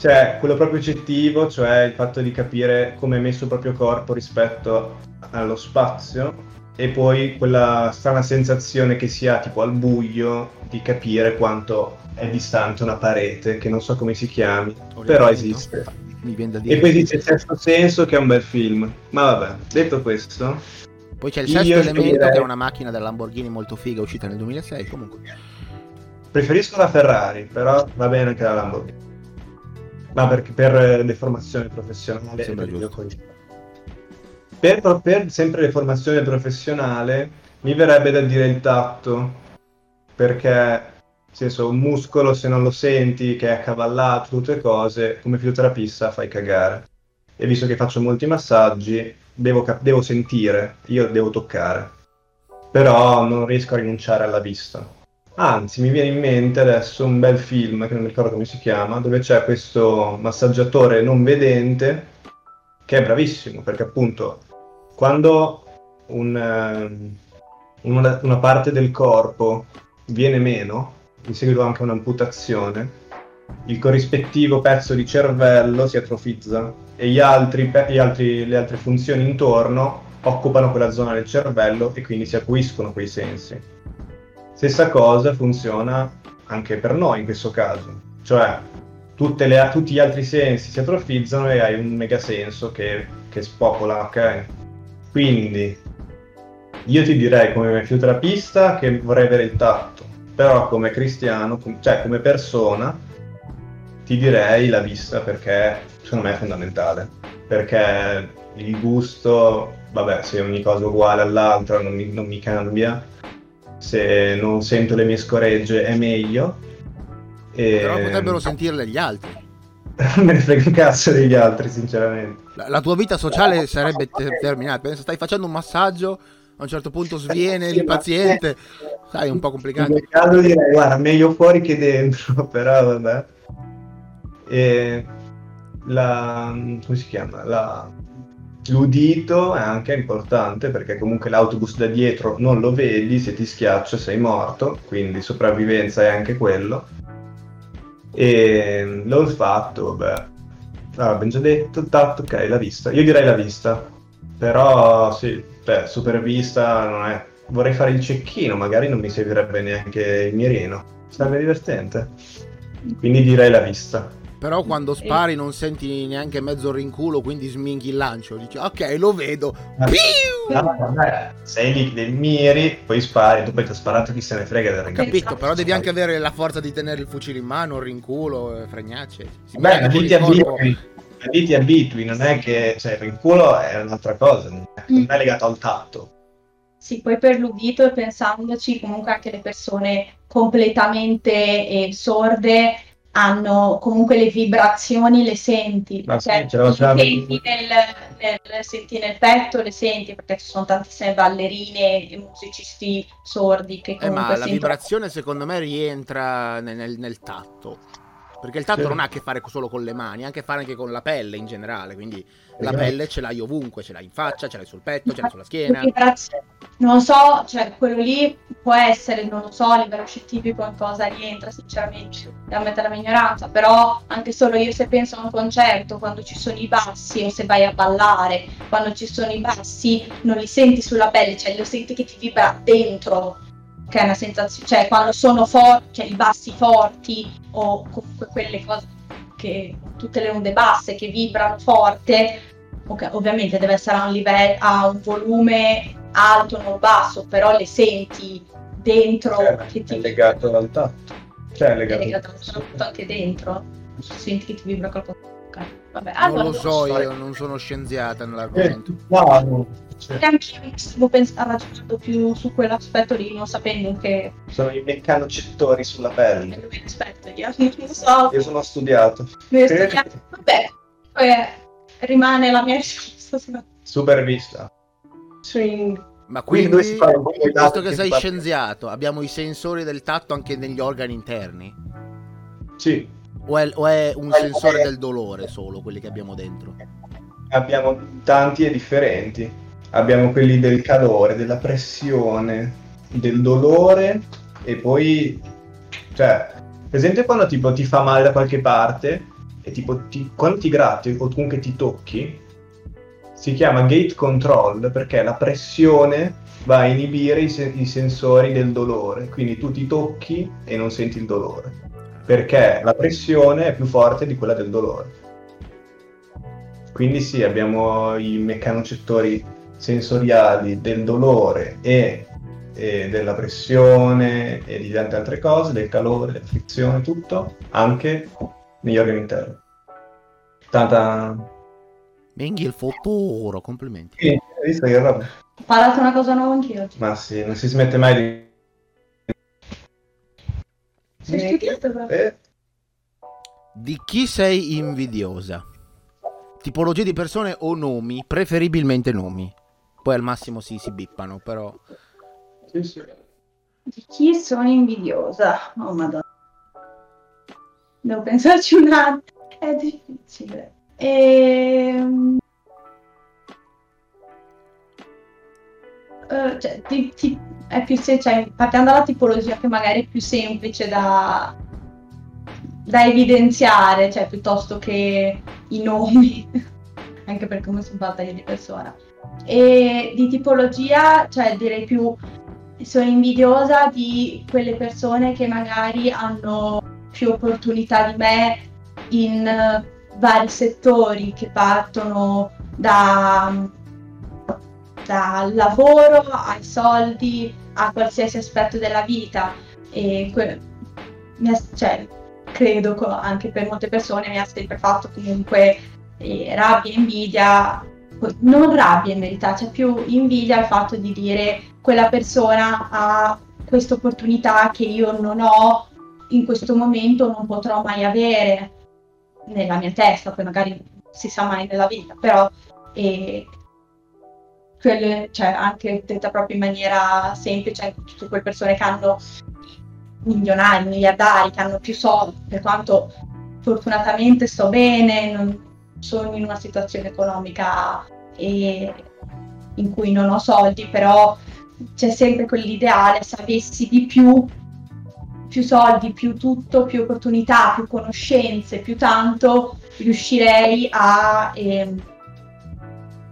cioè, quello proprio oggettivo, cioè il fatto di capire come è messo il proprio corpo rispetto allo spazio e poi quella strana sensazione che si ha tipo al buio di capire quanto è distante una parete, che non so come si chiami, però esiste mi viene da dire. E poi dice Sesto Senso che è un bel film. Ma vabbè, detto questo...
Poi c'è il sesto elemento sceglierei... che è una macchina della Lamborghini molto figa uscita nel 2006 comunque.
Preferisco la Ferrari, però va bene anche la Lamborghini. Ma perché per deformazione professionale...
Sembra giusto.
Per, per sempre le formazioni professionale mi verrebbe da dire il tatto, perché nel senso, un muscolo se non lo senti, che è accavallato, tutte cose, come fisioterapista fai cagare. E visto che faccio molti massaggi, devo, cap- devo sentire, io devo toccare. Però non riesco a rinunciare alla vista. Anzi, mi viene in mente adesso un bel film, che non mi ricordo come si chiama, dove c'è questo massaggiatore non vedente, che è bravissimo, perché appunto quando un, ehm, una, una parte del corpo viene meno, in seguito anche un'amputazione, il corrispettivo pezzo di cervello si atrofizza e gli altri, gli altri, le altre funzioni intorno occupano quella zona del cervello e quindi si acuiscono quei sensi. Stessa cosa funziona anche per noi in questo caso, cioè le, tutti gli altri sensi si atrofizzano e hai un megasenso che, che spopola, ok? Quindi io ti direi come fisioterapista che vorrei avere il tatto però come cristiano, cioè come persona, ti direi la vista perché secondo me è fondamentale. Perché il gusto, vabbè, se ogni cosa è uguale all'altra non mi, non mi cambia, se non sento le mie scoregge è meglio.
E... Però potrebbero sentirle gli altri.
me ne frega un cazzo degli altri, sinceramente.
La, la tua vita sociale sarebbe ter- terminata. Pensa, stai facendo un massaggio a un certo punto sviene il paziente, sai, è un po' complicato.
Nel caso direi, guarda, meglio fuori che dentro, però vabbè. E la, come si chiama? La, l'udito è anche importante perché comunque l'autobus da dietro non lo vedi, se ti schiaccia sei morto, quindi sopravvivenza è anche quello. E l'olfatto, vabbè, ah, abbiamo già detto, tatto, ok, la vista. Io direi la vista, però sì, beh, supervista non è... Vorrei fare il cecchino, magari non mi servirebbe neanche il mirino. Sarebbe divertente. Quindi direi la vista.
Però quando spari non senti neanche mezzo rinculo, quindi sminchi il lancio. Dici, ok, lo vedo.
No, vabbè, sei lì che miri, poi spari, tu poi ti ha sparato chi se ne frega del ragazzo.
Capito, però devi anche avere la forza di tenere il fucile in mano, il rinculo, eh, fregnacce. Si
Beh,
mette
lì ti abitui, lì ti abitui, non è che, cioè, il rinculo è un'altra cosa, non è, non è legato al tatto.
Sì, poi per l'udito e pensandoci, comunque anche le persone completamente eh, sorde hanno comunque le vibrazioni, le senti,
Ma sì,
cioè,
ce l'avevo già
senti nel, nel- senti nel petto, le senti, perché ci sono tantissime ballerine e musicisti sordi che
Eh,
comunque
ma la vibrazione secondo me rientra nel, nel- nel tatto. Perché il tatto
Sì.
non ha a che fare solo con le mani, ha a che fare anche con la pelle in generale. Quindi la
Esatto.
pelle ce l'hai ovunque, ce l'hai in faccia, ce l'hai sul petto, ce l'hai sulla schiena.
Non so, cioè quello lì può essere, non lo so, a livello scientifico in cosa rientra, sinceramente, da mettere la mia ignoranza, però anche solo io se penso a un concerto, quando ci sono i bassi o se vai a ballare, quando ci sono i bassi non li senti sulla pelle, cioè lo senti che ti vibra dentro, che è una sensazione, cioè quando sono forti, cioè i bassi forti o comunque quelle cose che tutte le onde basse che vibrano forte, ok, ovviamente deve essere a un livello, a un volume alto, non basso, però le senti dentro
Cioè,
che ti
è legato al tatto. Cioè, è
è
legato,
legato soprattutto anche dentro, senti che ti vibra qualcosa. Vabbè,
Non
allora,
lo so, io non sono scienziata
Eh,
nell'argomento.
no, no, cioè,
Neanche io stavo pens- ragionando più su quell'aspetto lì, non sapendo che
sono i meccanocettori sulla pelle.
aspetta, io non so,
Io sono studiato.
devo studiare. Vabbè, eh, rimane la mia risposta sulla-
Supervista.
sui
Ma
Quindi
quindi,
dove si fa un po' di
visto che sei scienziato, abbiamo i sensori del tatto anche negli organi interni?
Sì,
O è, o è un
Eh,
sensore
eh.
del dolore solo quelli che abbiamo dentro?
abbiamo tanti e differenti. Abbiamo quelli del calore, della pressione, del dolore e poi, cioè, presente quando tipo ti fa male da qualche parte e tipo ti- quando ti gratti o comunque ti tocchi, si chiama gate control perché la pressione va a inibire i, se- i sensori del dolore, quindi tu ti tocchi e non senti il dolore, perché la pressione è più forte di quella del dolore. Quindi sì, abbiamo i meccanocettori sensoriali del dolore e, e della pressione e di tante altre cose, del calore, della frizione, tutto, anche negli organi interni. Tanta...
Menghi il futuro, complimenti.
Sì, hai visto che roba?
Ho imparato una cosa nuova anch'io oggi.
Ma sì, non si smette mai di...
Sei studiato proprio?
Eh,
Di chi sei invidiosa? Tipologie di persone o nomi? Preferibilmente nomi. Poi al massimo si, si bippano, però...
sì, sì.
Di chi sono invidiosa? Oh madonna. Devo pensarci un attimo. È difficile. Ehm... eh, cioè, ti- ti- è più se- cioè, partiamo dalla tipologia che magari è più semplice da, da evidenziare, cioè piuttosto che i nomi, anche per come sono fatta io di persona. E di tipologia, cioè direi più sono invidiosa di quelle persone che magari hanno più opportunità di me in eh, vari settori che partono da, dal lavoro ai soldi a qualsiasi aspetto della vita. E que- cioè, credo anche per molte persone mi ha sempre fatto comunque eh, rabbia e invidia non rabbia in verità, c'è più invidia al fatto di dire quella persona ha questa opportunità che io non ho in questo momento, non potrò mai avere nella mia testa, poi magari si sa mai nella vita, però eh, quelle, cioè, anche detta proprio in maniera semplice, tutte quelle persone che hanno milionari, miliardari, che hanno più soldi, per quanto fortunatamente sto bene, non sono in una situazione economica eh, in cui non ho soldi, però c'è sempre quell'ideale, se avessi di più, più soldi, più tutto, più opportunità, più conoscenze, più tanto, riuscirei a, ehm,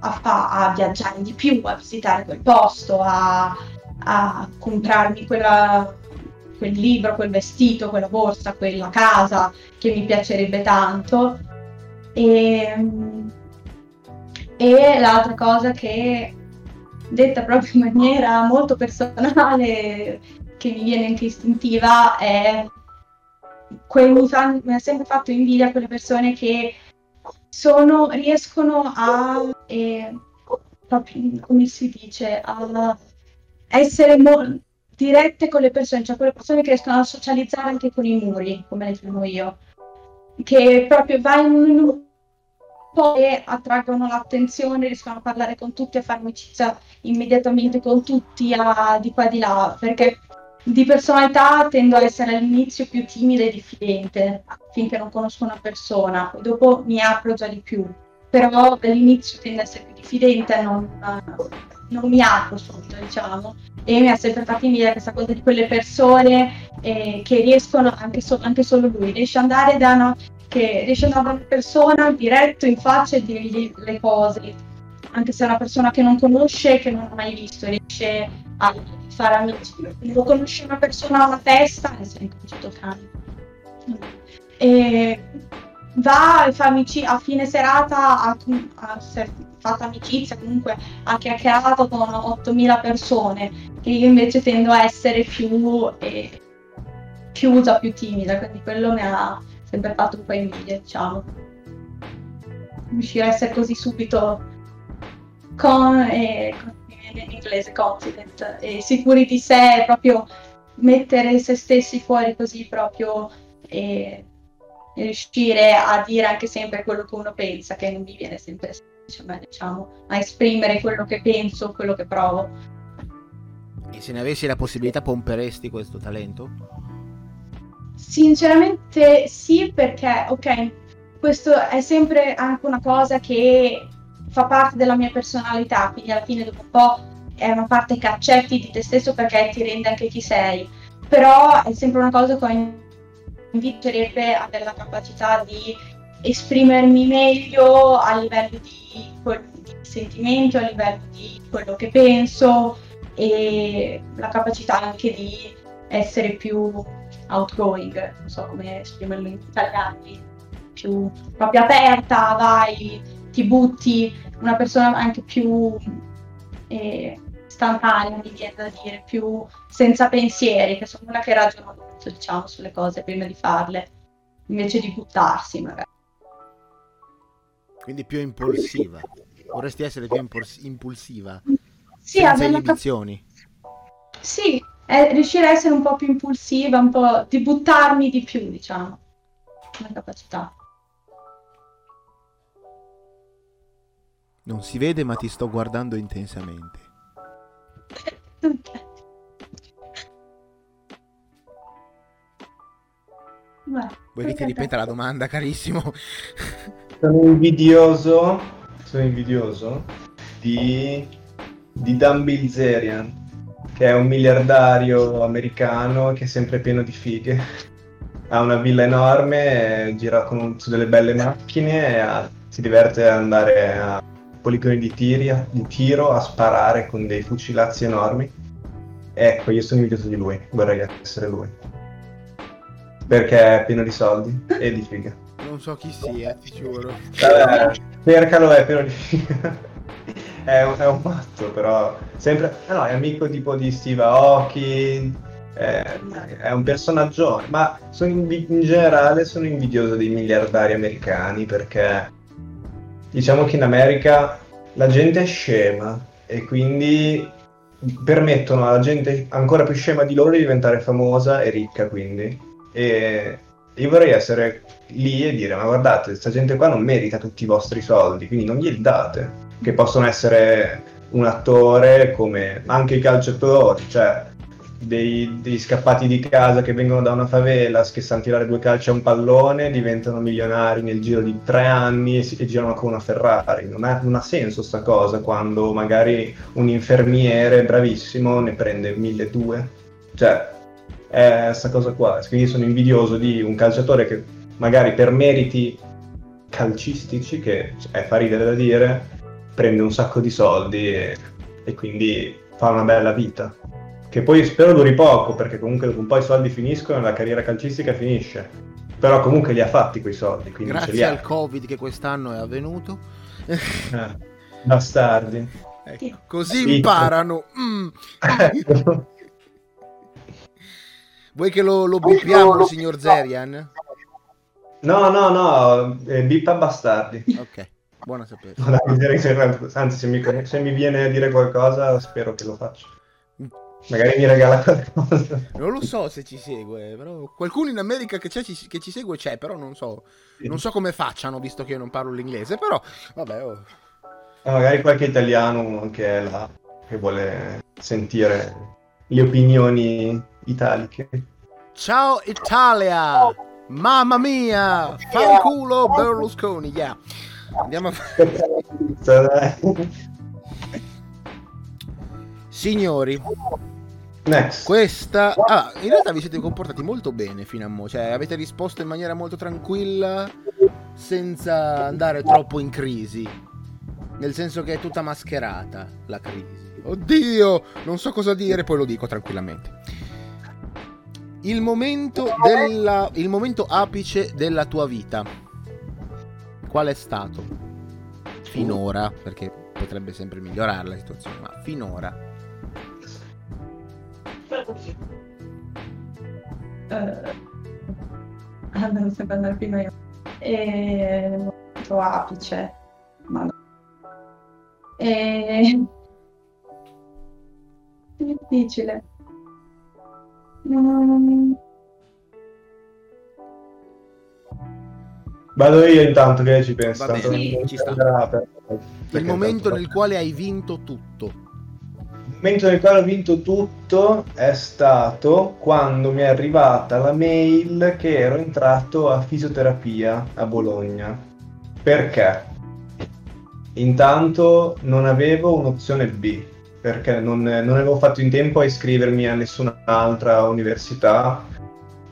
a, fa- a viaggiare di più, a visitare quel posto, a, a comprarmi quella- quel libro, quel vestito, quella borsa, quella casa che mi piacerebbe tanto. E, e l'altra cosa che detta proprio in maniera molto personale, che mi viene anche istintiva, è mi, fa, mi ha sempre fatto invidia quelle persone che sono, riescono a, eh, proprio, come si dice, a essere mo- dirette con le persone, cioè quelle persone che riescono a socializzare anche con i muri, come le chiamo io, che proprio vai in un po' e attraggono l'attenzione, riescono a parlare con tutti, a fare amicizia immediatamente con tutti, a, di qua e di là, perché di personalità tendo a essere all'inizio più timida e diffidente finché non conosco una persona, dopo mi apro già di più, però all'inizio tendo ad essere più diffidente, non, uh, non mi apro subito, diciamo, e mi ha sempre fatto invidia questa cosa di quelle persone eh, che riescono, anche, so- anche, solo lui, riesce ad andare da una, riesce ad una persona diretto in faccia e dirgli le cose, anche se è una persona che non conosce, che non ha mai visto, riesce a fare amici. Quando conosci una persona alla testa, è sempre un cane. E va e fa amici a fine serata, ha, ha fatto amicizia, comunque ha chiacchierato con 8000 persone, che io invece tendo a essere più eh, chiusa, più timida, quindi quello mi ha sempre fatto un po' invidia, diciamo. Riuscire a essere così subito con, eh, con in inglese confident e sicuri di sé, proprio mettere se stessi fuori così proprio e riuscire a dire anche sempre quello che uno pensa, che non mi viene sempre diciamo, a esprimere quello che penso, quello che provo.
E se ne avessi la possibilità pomperesti questo talento?
Sinceramente sì, perché ok, questo è sempre anche una cosa che fa parte della mia personalità, quindi alla fine dopo un po' è una parte che accetti di te stesso perché ti rende anche chi sei, però è sempre una cosa che mi inviterebbe ad avere la capacità di esprimermi meglio a livello di, di sentimento, a livello di quello che penso e la capacità anche di essere più outgoing, non so come esprimerlo in italiano, più proprio aperta, vai, ti butti, una persona anche più eh, istantanea, mi viene da dire, più senza pensieri, che sono una che ragiona molto, diciamo, sulle cose prima di farle, invece di buttarsi magari.
Quindi più impulsiva. Vorresti essere più impuls- impulsiva?
Sì,
senza inibizioni?
Cap- sì, è riuscire a essere un po' più impulsiva, un po' di buttarmi di più, diciamo. Una capacità.
Non si vede, ma ti sto guardando intensamente. Vuoi che ti ripeta la domanda, carissimo?
Sono invidioso, sono invidioso di, di Dan Bilzerian, che è un miliardario americano che è sempre pieno di fighe. Ha una villa enorme, gira con, su delle belle macchine e ha, si diverte ad andare a poligoni di, tiri, di tiro a sparare con dei fucilazzi enormi. Ecco, io sono invidioso di lui, vorrei essere lui. Perché è pieno di soldi e di figa.
Non so chi sia, ti giuro.
Vabbè, cercalo, è pieno di figa. è, un, è un matto, però sempre... Eh no, è amico tipo di Steve Aoki, è, è un personaggio, ma in, in generale sono invidioso dei miliardari americani perché diciamo che in America la gente è scema e quindi permettono alla gente ancora più scema di loro di diventare famosa e ricca quindi e io vorrei essere lì e dire ma guardate questa gente qua non merita tutti i vostri soldi quindi non glieli date che possono essere un attore come anche i calciatori cioè dei, dei, scappati di casa che vengono da una favela, che sanno tirare due calci a un pallone, diventano milionari nel giro di tre anni e, si, e girano con una Ferrari. Non, è, non ha senso sta cosa quando magari un infermiere bravissimo ne prende 1200. Cioè, è questa cosa qua. Quindi sono invidioso di un calciatore che magari per meriti calcistici, che è fa ridere da dire, prende un sacco di soldi e, e quindi fa una bella vita che poi spero duri poco, perché comunque dopo un po' i soldi finiscono e la carriera calcistica finisce. Però comunque li ha fatti quei soldi.
Grazie al Covid che quest'anno è avvenuto.
eh, bastardi.
Ecco, così imparano. Mm. Vuoi che lo, lo bippiamo, il signor Zerian?
No, no, no, eh, bippa bastardi.
Ok, buono a sapere.
Anzi, se mi, se mi viene a dire qualcosa, spero che lo faccia. Magari mi regala qualcosa.
Non lo so se ci segue, però qualcuno in America che, ci, che ci segue c'è, però non so, non so come facciano, visto che io non parlo l'inglese, però vabbè. Oh.
Magari qualche italiano che è là, che vuole sentire le opinioni italiche.
Ciao Italia! Mamma mia! Fanculo Berlusconi, yeah. Andiamo a fare... Signori,
Next.
Questa. Ah, in realtà vi siete comportati molto bene fino a mo'. Cioè, avete risposto in maniera molto tranquilla, senza andare troppo in crisi. Nel senso che è tutta mascherata la crisi. Oddio, non so cosa dire, poi lo dico tranquillamente. Il momento, della, il momento apice della tua vita. Qual è stato? Finora, perché potrebbe sempre migliorare la situazione, ma finora.
Uh, sempre andare prima io. E molto apice. Ma no. E... Difficile.
Vado io intanto che ci penso.
Va bene,
tanto
sì, ci sta.
per-
Il momento nel quale hai vinto tutto.
Il momento nel quale ho vinto tutto è stato quando mi è arrivata la mail che ero entrato a fisioterapia a Bologna. Perché? Intanto non avevo un'opzione B, perché non, non avevo fatto in tempo a iscrivermi a nessun'altra università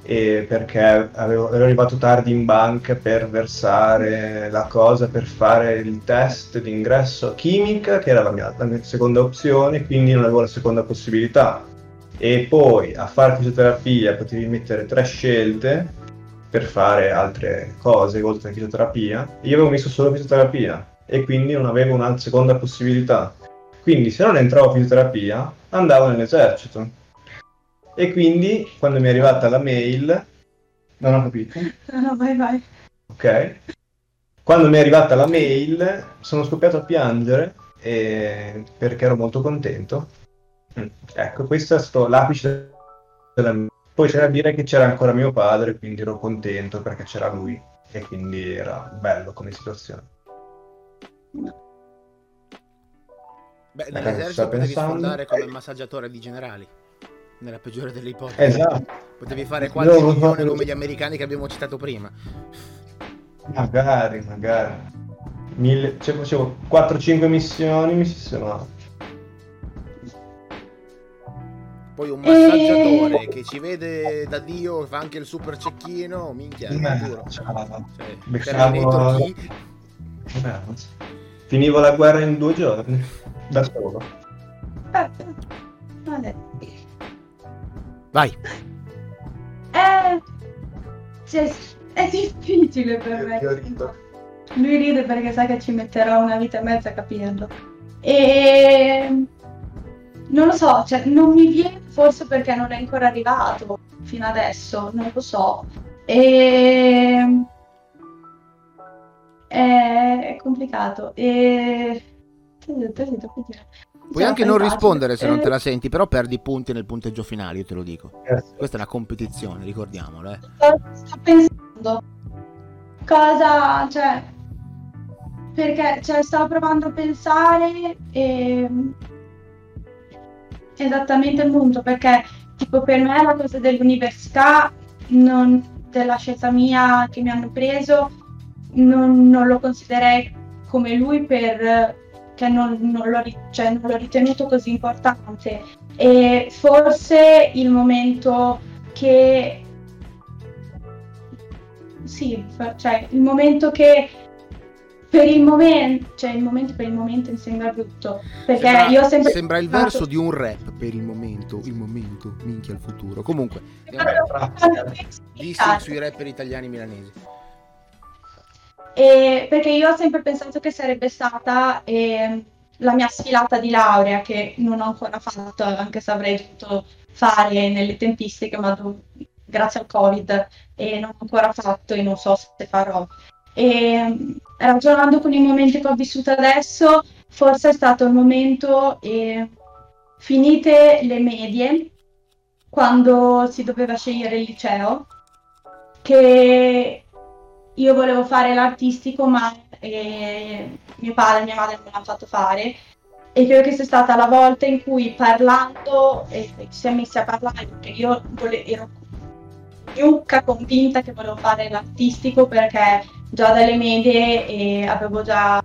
perché avevo- ero arrivato tardi in banca per versare la cosa, per fare il test d'ingresso a chimica, che era la mia, la mia seconda opzione, quindi non avevo la seconda possibilità. E poi a fare fisioterapia potevi mettere tre scelte per fare altre cose oltre a fisioterapia. Io avevo messo solo fisioterapia e quindi non avevo una seconda possibilità. Quindi se non entravo a fisioterapia andavo nell'esercito. E quindi quando mi è arrivata la mail, non ho capito.
No, vai, vai.
Ok. Quando mi è arrivata la mail sono scoppiato a piangere e- perché ero molto contento. Mm, Ecco, questo è stato l'apice della mia... Poi c'era da dire che c'era ancora mio padre, quindi ero contento perché c'era lui e quindi era bello come situazione.
Beh,
Eh,
nell'esercito potevi sfondare come massaggiatore di generali. Nella peggiore delle ipotesi.
Esatto,
Potevi fare qualche
Io-
milione come gli americani che abbiamo citato prima.
magari, magari. Mille... Cioè facevo 4-5 missioni, mi sistemavo.
Poi un massaggiatore che ci vede da Dio, fa anche il super cecchino, minchia, è
Eh,
duro.
ciao.
Cioè,
Beccavo-
Terminator chi?
Eh, Finivo la guerra in due giorni, da solo.
Eh, vabbè.
Vai.
Eh, cioè, è difficile per me.
Io rido.
Lui ride perché sa che ci metterò una vita e mezza a capirlo. E non lo so, cioè non mi viene forse perché non è ancora arrivato fino adesso, non lo so. E è complicato. E
Puoi anche non rispondere se non te la senti, però perdi punti nel punteggio finale, io te lo dico.
Grazie.
Questa è una competizione, ricordiamolo, eh.
sto, sto pensando cosa cioè perché cioè, stavo provando a pensare ehm, esattamente il punto perché tipo per me la cosa dell'università non, della scelta mia che mi hanno preso non, non lo considererei come lui per che non, non l'ho, cioè, non l'ho ritenuto così importante e forse il momento che sì, cioè il momento che per il momento, cioè il momento per il momento mi sembra brutto, perché
Sembra,
io ho sempre
sembra il verso di un rap per il momento, il momento, minchia il futuro. Comunque, dissi sui rapper italiani milanesi.
E perché io ho sempre pensato che sarebbe stata ehm, la mia sfilata di laurea che non ho ancora fatto, anche se avrei dovuto fare nelle tempistiche, ma do- grazie al Covid e non ho ancora fatto e non so se farò. E ragionando con i momenti che ho vissuto adesso, forse è stato il momento, eh, finite le medie, quando si doveva scegliere il liceo, che io volevo fare l'artistico, ma eh, mio padre e mia madre non l'hanno fatto fare. E credo che sia stata la volta in cui parlando, e ci siamo messi a parlare, perché io vole- ero gnocca convinta che volevo fare l'artistico perché già dalle medie eh, avevo già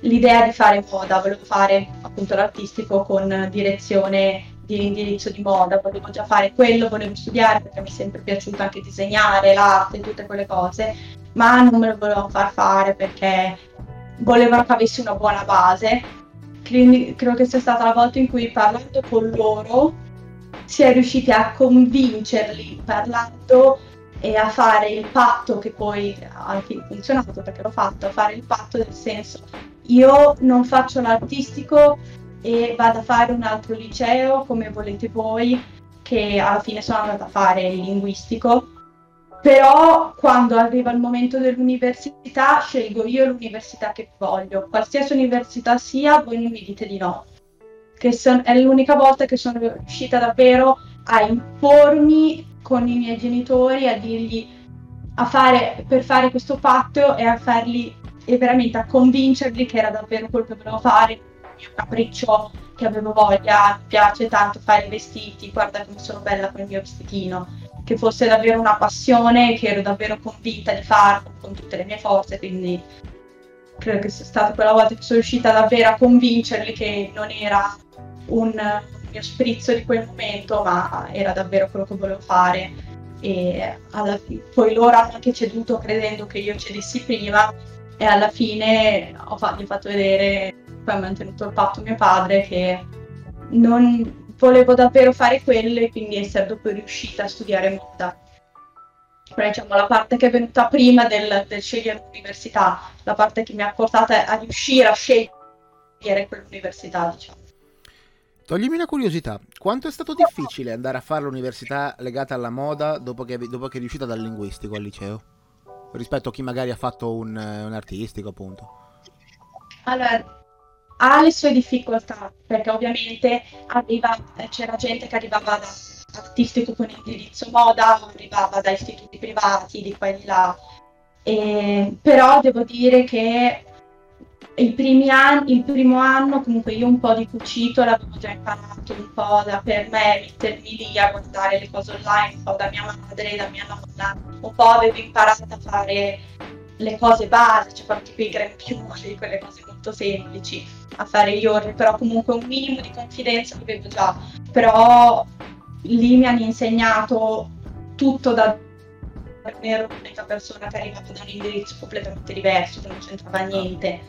l'idea di fare moda, volevo fare appunto l'artistico con direzione di indirizzo di moda, volevo già fare quello, volevo studiare perché mi è sempre piaciuto anche disegnare, l'arte, tutte quelle cose, ma non me lo volevo far fare perché volevano che avessi una buona base. Quindi credo che sia stata la volta in cui parlando con loro si è riusciti a convincerli parlando e a fare il patto che poi ha funzionato perché l'ho fatto, a fare il patto del senso io non faccio l'artistico e vado a fare un altro liceo come volete voi, che alla fine sono andata a fare il linguistico, però quando arriva il momento dell'università scelgo io l'università che voglio, qualsiasi università sia, voi non mi dite di no, che son- è l'unica volta che sono riuscita davvero a impormi con i miei genitori, a dirgli a fare, per fare questo patto e a farli e veramente a convincerli che era davvero quello che volevo fare, il mio capriccio che avevo voglia, mi piace tanto fare i vestiti, guarda come sono bella con il mio vestitino, che fosse davvero una passione, che ero davvero convinta di farlo con tutte le mie forze, quindi credo che sia stata quella volta che sono riuscita davvero a convincerli che non era un mio sprizzo di quel momento, ma era davvero quello che volevo fare. E alla, poi loro hanno anche ceduto credendo che io cedessi prima e alla fine ho fatto, gli ho fatto vedere, poi ha mantenuto il patto mio padre che non volevo davvero fare quello e quindi essere dopo riuscita a studiare moda. Però diciamo la parte che è venuta prima del, del scegliere l'università, la parte che mi ha portata a riuscire a scegliere quell'università, diciamo.
Toglimi una curiosità, quanto è stato difficile andare a fare l'università legata alla moda dopo che, dopo che è riuscita dal linguistico al liceo? rispetto a chi magari ha fatto un, un artistico, appunto?
Allora, ha le sue difficoltà, perché ovviamente arriva, c'era gente che arrivava da artistico con indirizzo moda, arrivava da istituti privati, di qua e di là. E, però devo dire che i primi anni, il primo anno comunque io un po' di cucito l'avevo già imparato un po' da per me, mettermi lì a guardare le cose online, un po' da mia madre, da mia nonna, un po' avevo imparato a fare le cose base, cioè fare tipo i grempiuli, quelle cose molto semplici, a fare gli ordini, però comunque un minimo di confidenza l'avevo già, però lì mi hanno insegnato tutto da ero l'unica persona che arrivava da un indirizzo completamente diverso, che non c'entrava niente.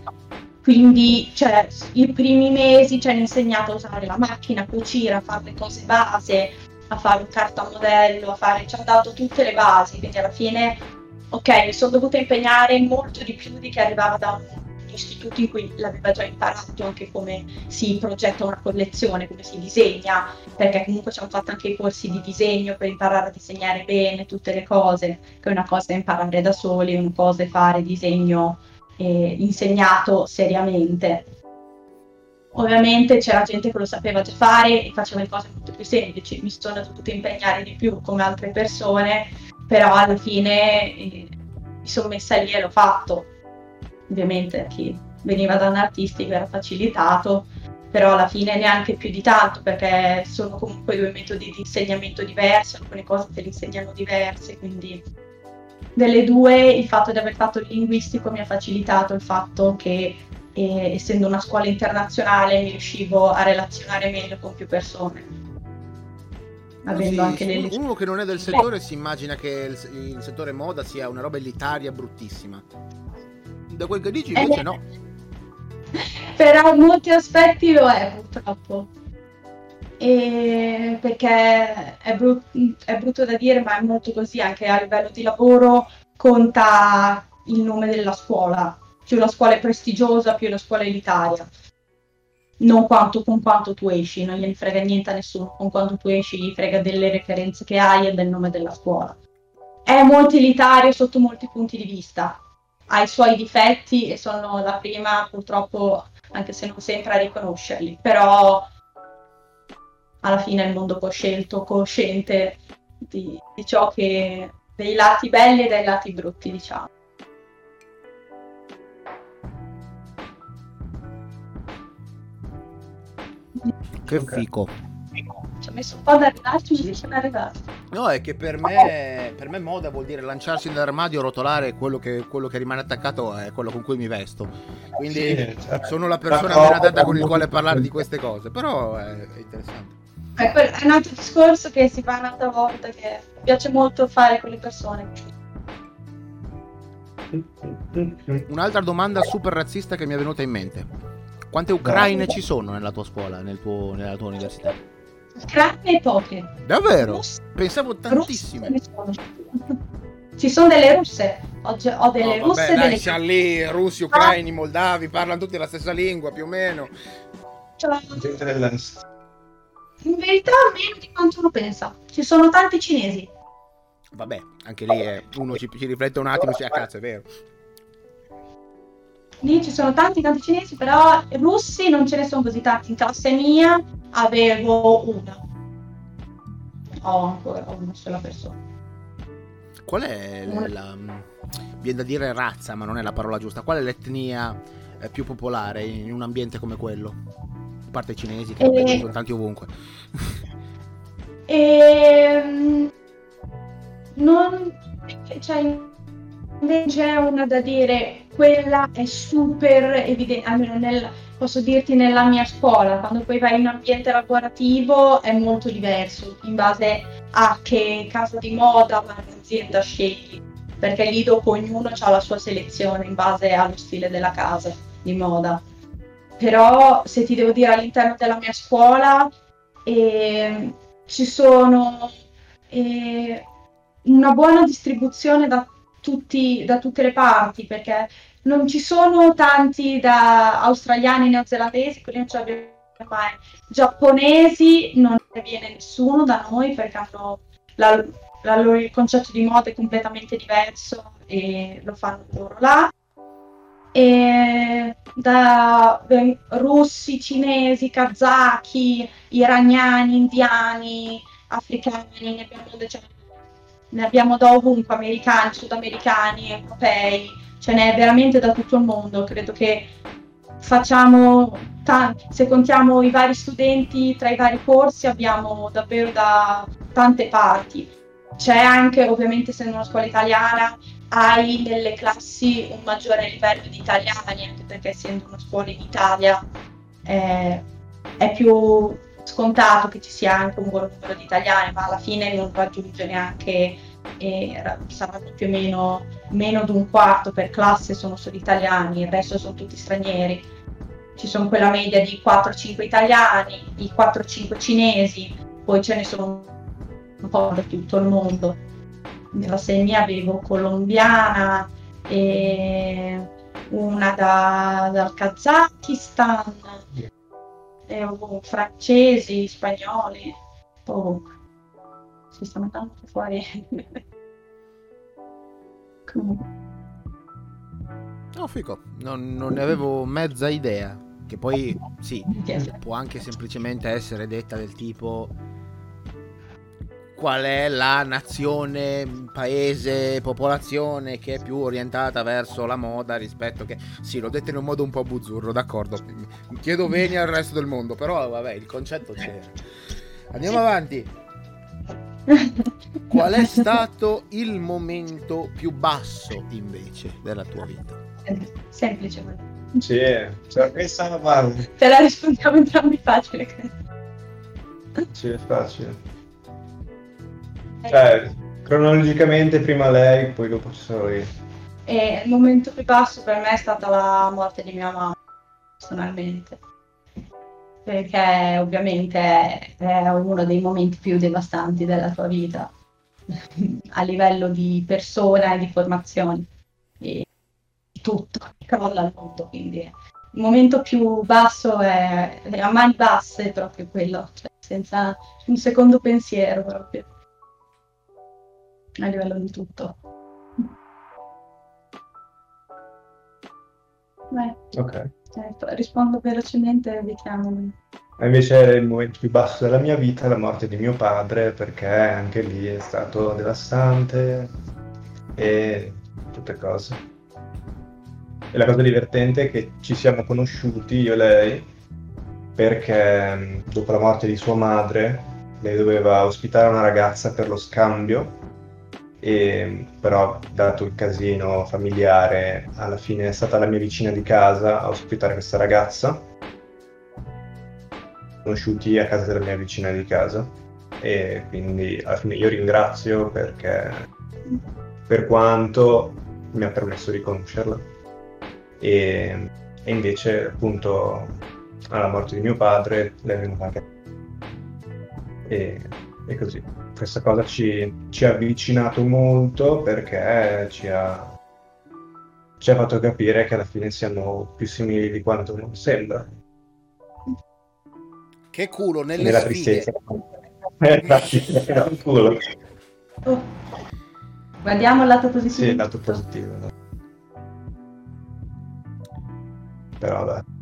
Quindi, cioè, i primi mesi ci hanno insegnato a usare la macchina, a cucire, a fare le cose base, a fare un cartamodello, a fare, ci hanno dato tutte le basi, quindi alla fine, ok, mi sono dovuta impegnare molto di più di che arrivava da un istituto in cui l'aveva già imparato anche come si progetta una collezione, come si disegna, perché comunque ci hanno fatto anche i corsi di disegno per imparare a disegnare bene tutte le cose, che è una cosa imparare da soli, una cosa fare disegno eh, insegnato seriamente. Ovviamente c'era gente che lo sapeva già fare e faceva le cose molto più semplici, mi sono dovuta impegnare di più come altre persone, però alla fine eh, mi sono messa lì e l'ho fatto ovviamente a chi veniva da un artistico era facilitato, però alla fine neanche più di tanto perché sono comunque due metodi di insegnamento diversi, alcune cose te le insegnano diverse, quindi delle due il fatto di aver fatto il linguistico mi ha facilitato il fatto che eh, essendo una scuola internazionale mi riuscivo a relazionare meglio con più persone.
Avendo sì, delle... Uno che non è del settore si immagina che il, il settore moda sia una roba elitaria bruttissima da quel che dici invece eh, no.
Per molti aspetti lo è purtroppo. E perché è, brut- è brutto da dire, ma è molto così anche a livello di lavoro conta il nome della scuola. Più la scuola è prestigiosa, più la scuola è elitaria. non quanto, con quanto tu esci, non gliene frega niente a nessuno, con quanto tu esci gli frega delle referenze che hai e del nome della scuola. È molto elitario sotto molti punti di vista, ha i suoi difetti e sono la prima purtroppo, anche se non sempre a riconoscerli, però alla fine il mondo poi scelto, cosciente di, di ciò che dei lati belli e dei lati brutti, diciamo.
Che okay. fico.
Ci messo un po' ad arrivarci, riesce ad arrivarci.
No, è che per me, per me moda vuol dire lanciarsi nell'armadio, rotolare quello che, quello che rimane attaccato è quello con cui mi vesto. Quindi sì, cioè, sono la persona meno adatta con il quale parlare di queste cose, però è, è interessante.
È, è un altro discorso che si fa un'altra volta, che piace molto fare con le persone.
Un'altra domanda super razzista che mi è venuta in mente. Quante ucraine ci sono nella tua scuola, nel tuo, nella tua università?
Ucraine poche.
Davvero? Russe. Pensavo tantissime.
Ci sono delle russe. Ho, ho delle no, russe.
Vabbè,
delle...
siamo lì, russi, ucraini, moldavi, parlano tutti la stessa lingua più o meno.
Cioè. In verità meno di quanto uno pensa. Ci sono tanti cinesi.
Vabbè, anche lì è, uno ci, ci riflette un attimo e si a cazzo, è vero
lì ci sono tanti tanti cinesi, però russi non ce ne sono così tanti. In classe mia avevo una. Ho ancora una sola persona.
Qual è la, la, viene da dire razza, ma non è la parola giusta. Qual è l'etnia eh, più popolare in un ambiente come quello? A parte i cinesi che e... sono tanti ovunque.
e... Ehm, non cioè c'è una da dire, quella è super evidente, almeno nel, posso dirti nella mia scuola, quando poi vai in un ambiente lavorativo è molto diverso in base a che casa di moda azienda scegli, perché lì dopo ognuno ha la sua selezione in base allo stile della casa di moda. Però se ti devo dire all'interno della mia scuola eh, ci sono eh, una buona distribuzione da tutti, da tutte le parti, perché non ci sono tanti da australiani, neozelandesi, quelli non ce l'abbiamo mai. Giapponesi non ne viene nessuno da noi perché hanno la, la, il concetto di moda è completamente diverso e lo fanno loro là. E da beh, russi, cinesi, kazaki, iraniani, indiani, africani, ne abbiamo diciamo, ne abbiamo da ovunque, americani, sudamericani, europei, ce n'è veramente da tutto il mondo. Credo che facciamo, t- se contiamo i vari studenti tra i vari corsi, abbiamo davvero da tante parti. C'è anche, ovviamente, essendo una scuola italiana, hai nelle classi un maggiore livello di italiani, anche perché essendo una scuola in Italia eh, è più scontato che ci sia anche un buon numero di italiani, ma alla fine non raggiunge neanche, eh, saranno più o meno meno di un quarto per classe sono solo italiani, il resto sono tutti stranieri. Ci sono quella media di 4-5 italiani, i 4-5 cinesi, poi ce ne sono un po' da tutto il mondo. Nella serie avevo colombiana e una da, dal Kazakistan, e francesi, spagnoli, ovunque. Si sta mettendo fuori.
No, fico, non, non, ne avevo mezza idea. Che poi, sì, può anche semplicemente essere detta del tipo qual è la nazione, paese, popolazione che è più orientata verso la moda rispetto che... Sì, l'ho detto in un modo un po' buzzurro, d'accordo. Chiedo venia al resto del mondo, però vabbè, il concetto c'è. Andiamo avanti. Qual è stato il momento più basso invece della tua vita?
Semplice.
Sì, cioè, questa è una base.
Te la rispondiamo entrambi facile,
credo. Sì, è facile. Cioè, cronologicamente prima lei, poi dopo ci sono io.
E il momento più basso per me è stata la morte di mia mamma, personalmente. Perché ovviamente è uno dei momenti più devastanti della tua vita, a livello di persona e di formazione. E tutto, crolla mondo, quindi il momento più basso è, è a mani basse proprio quello, cioè senza un secondo pensiero proprio a livello di tutto. Beh,
Ok.
Eh, rispondo velocemente e evitiamo.
Ma invece il momento più basso della mia vita è la morte di mio padre, perché anche lì è stato devastante e tutte cose. E la cosa divertente è che ci siamo conosciuti, io e lei, perché mh, dopo la morte di sua madre, lei doveva ospitare una ragazza per lo scambio, e però dato il casino familiare, alla fine è stata la mia vicina di casa a ospitare questa ragazza conosciuti a casa della mia vicina di casa. E quindi alla fine io ringrazio perché per quanto mi ha permesso di conoscerla. E, e invece appunto alla morte di mio padre lei è venuta anche e, e così questa cosa ci, ci ha avvicinato molto perché ci ha, ci ha fatto capire che alla fine siamo più simili di quanto non sembra
Che culo nelle
nella
sfighe.
tristezza. Infatti, era un culo.
Guardiamo il lato positivo.
Sì, il lato positivo. Però vabbè.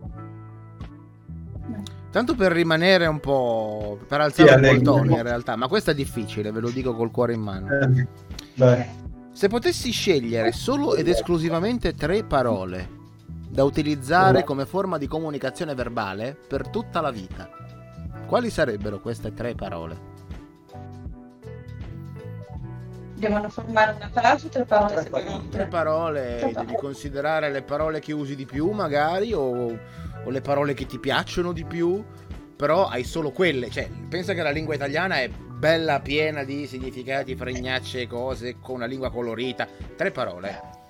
Tanto per rimanere un po'. per alzare
Sì,
un po' il tono in realtà, ma questo è difficile, ve lo dico col cuore in mano.
Eh.
Se potessi scegliere solo ed esclusivamente tre parole da utilizzare come forma di comunicazione verbale per tutta la vita, quali sarebbero queste tre parole?
Devono formare una frase o? Tre parole,
Tre
parole. devi considerare le parole che usi di più magari o, o le parole che ti piacciono di più, però hai solo quelle, cioè pensa che la lingua italiana è bella piena di significati, fregnacce, cose, con una lingua colorita, tre parole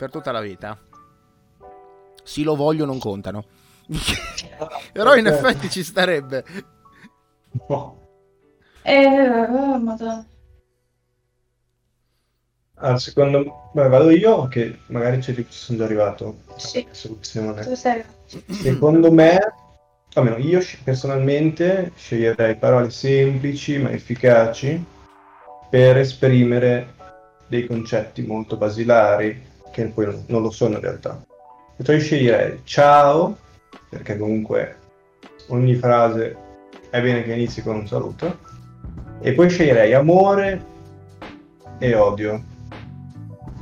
per tutta la vita. Sì lo voglio non contano. però in effetti ci starebbe.
No.
Eh, oh, madonna.
Ah, secondo me vado io che magari ci sono già arrivato
Sì.
soluzione. Secondo me, almeno io personalmente sceglierei parole semplici ma efficaci per esprimere dei concetti molto basilari che poi non- lo sono in realtà. Perciò io sceglierei ciao, perché comunque ogni frase è bene che inizi con un saluto, e poi sceglierei amore e odio.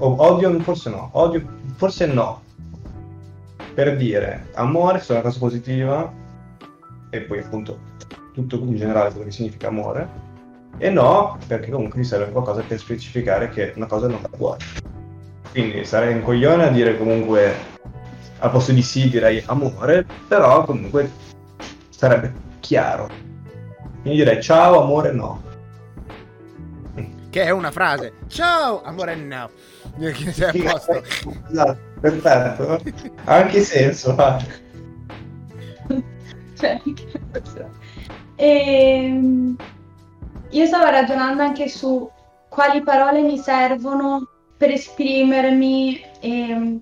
O odio forse no, odio forse no, per dire amore è una cosa positiva e poi appunto tutto in generale quello che significa amore e no perché comunque ti serve qualcosa per specificare che una cosa non la vuoi. Quindi sarei un coglione a dire comunque al posto di sì direi amore però comunque sarebbe chiaro. Quindi direi ciao amore no
Che è una frase. Ciao, amore no. Sei a posto.
esatto perfetto ha anche senso va.
Cioè, Ehm, io stavo ragionando anche su quali parole mi servono per esprimermi ehm,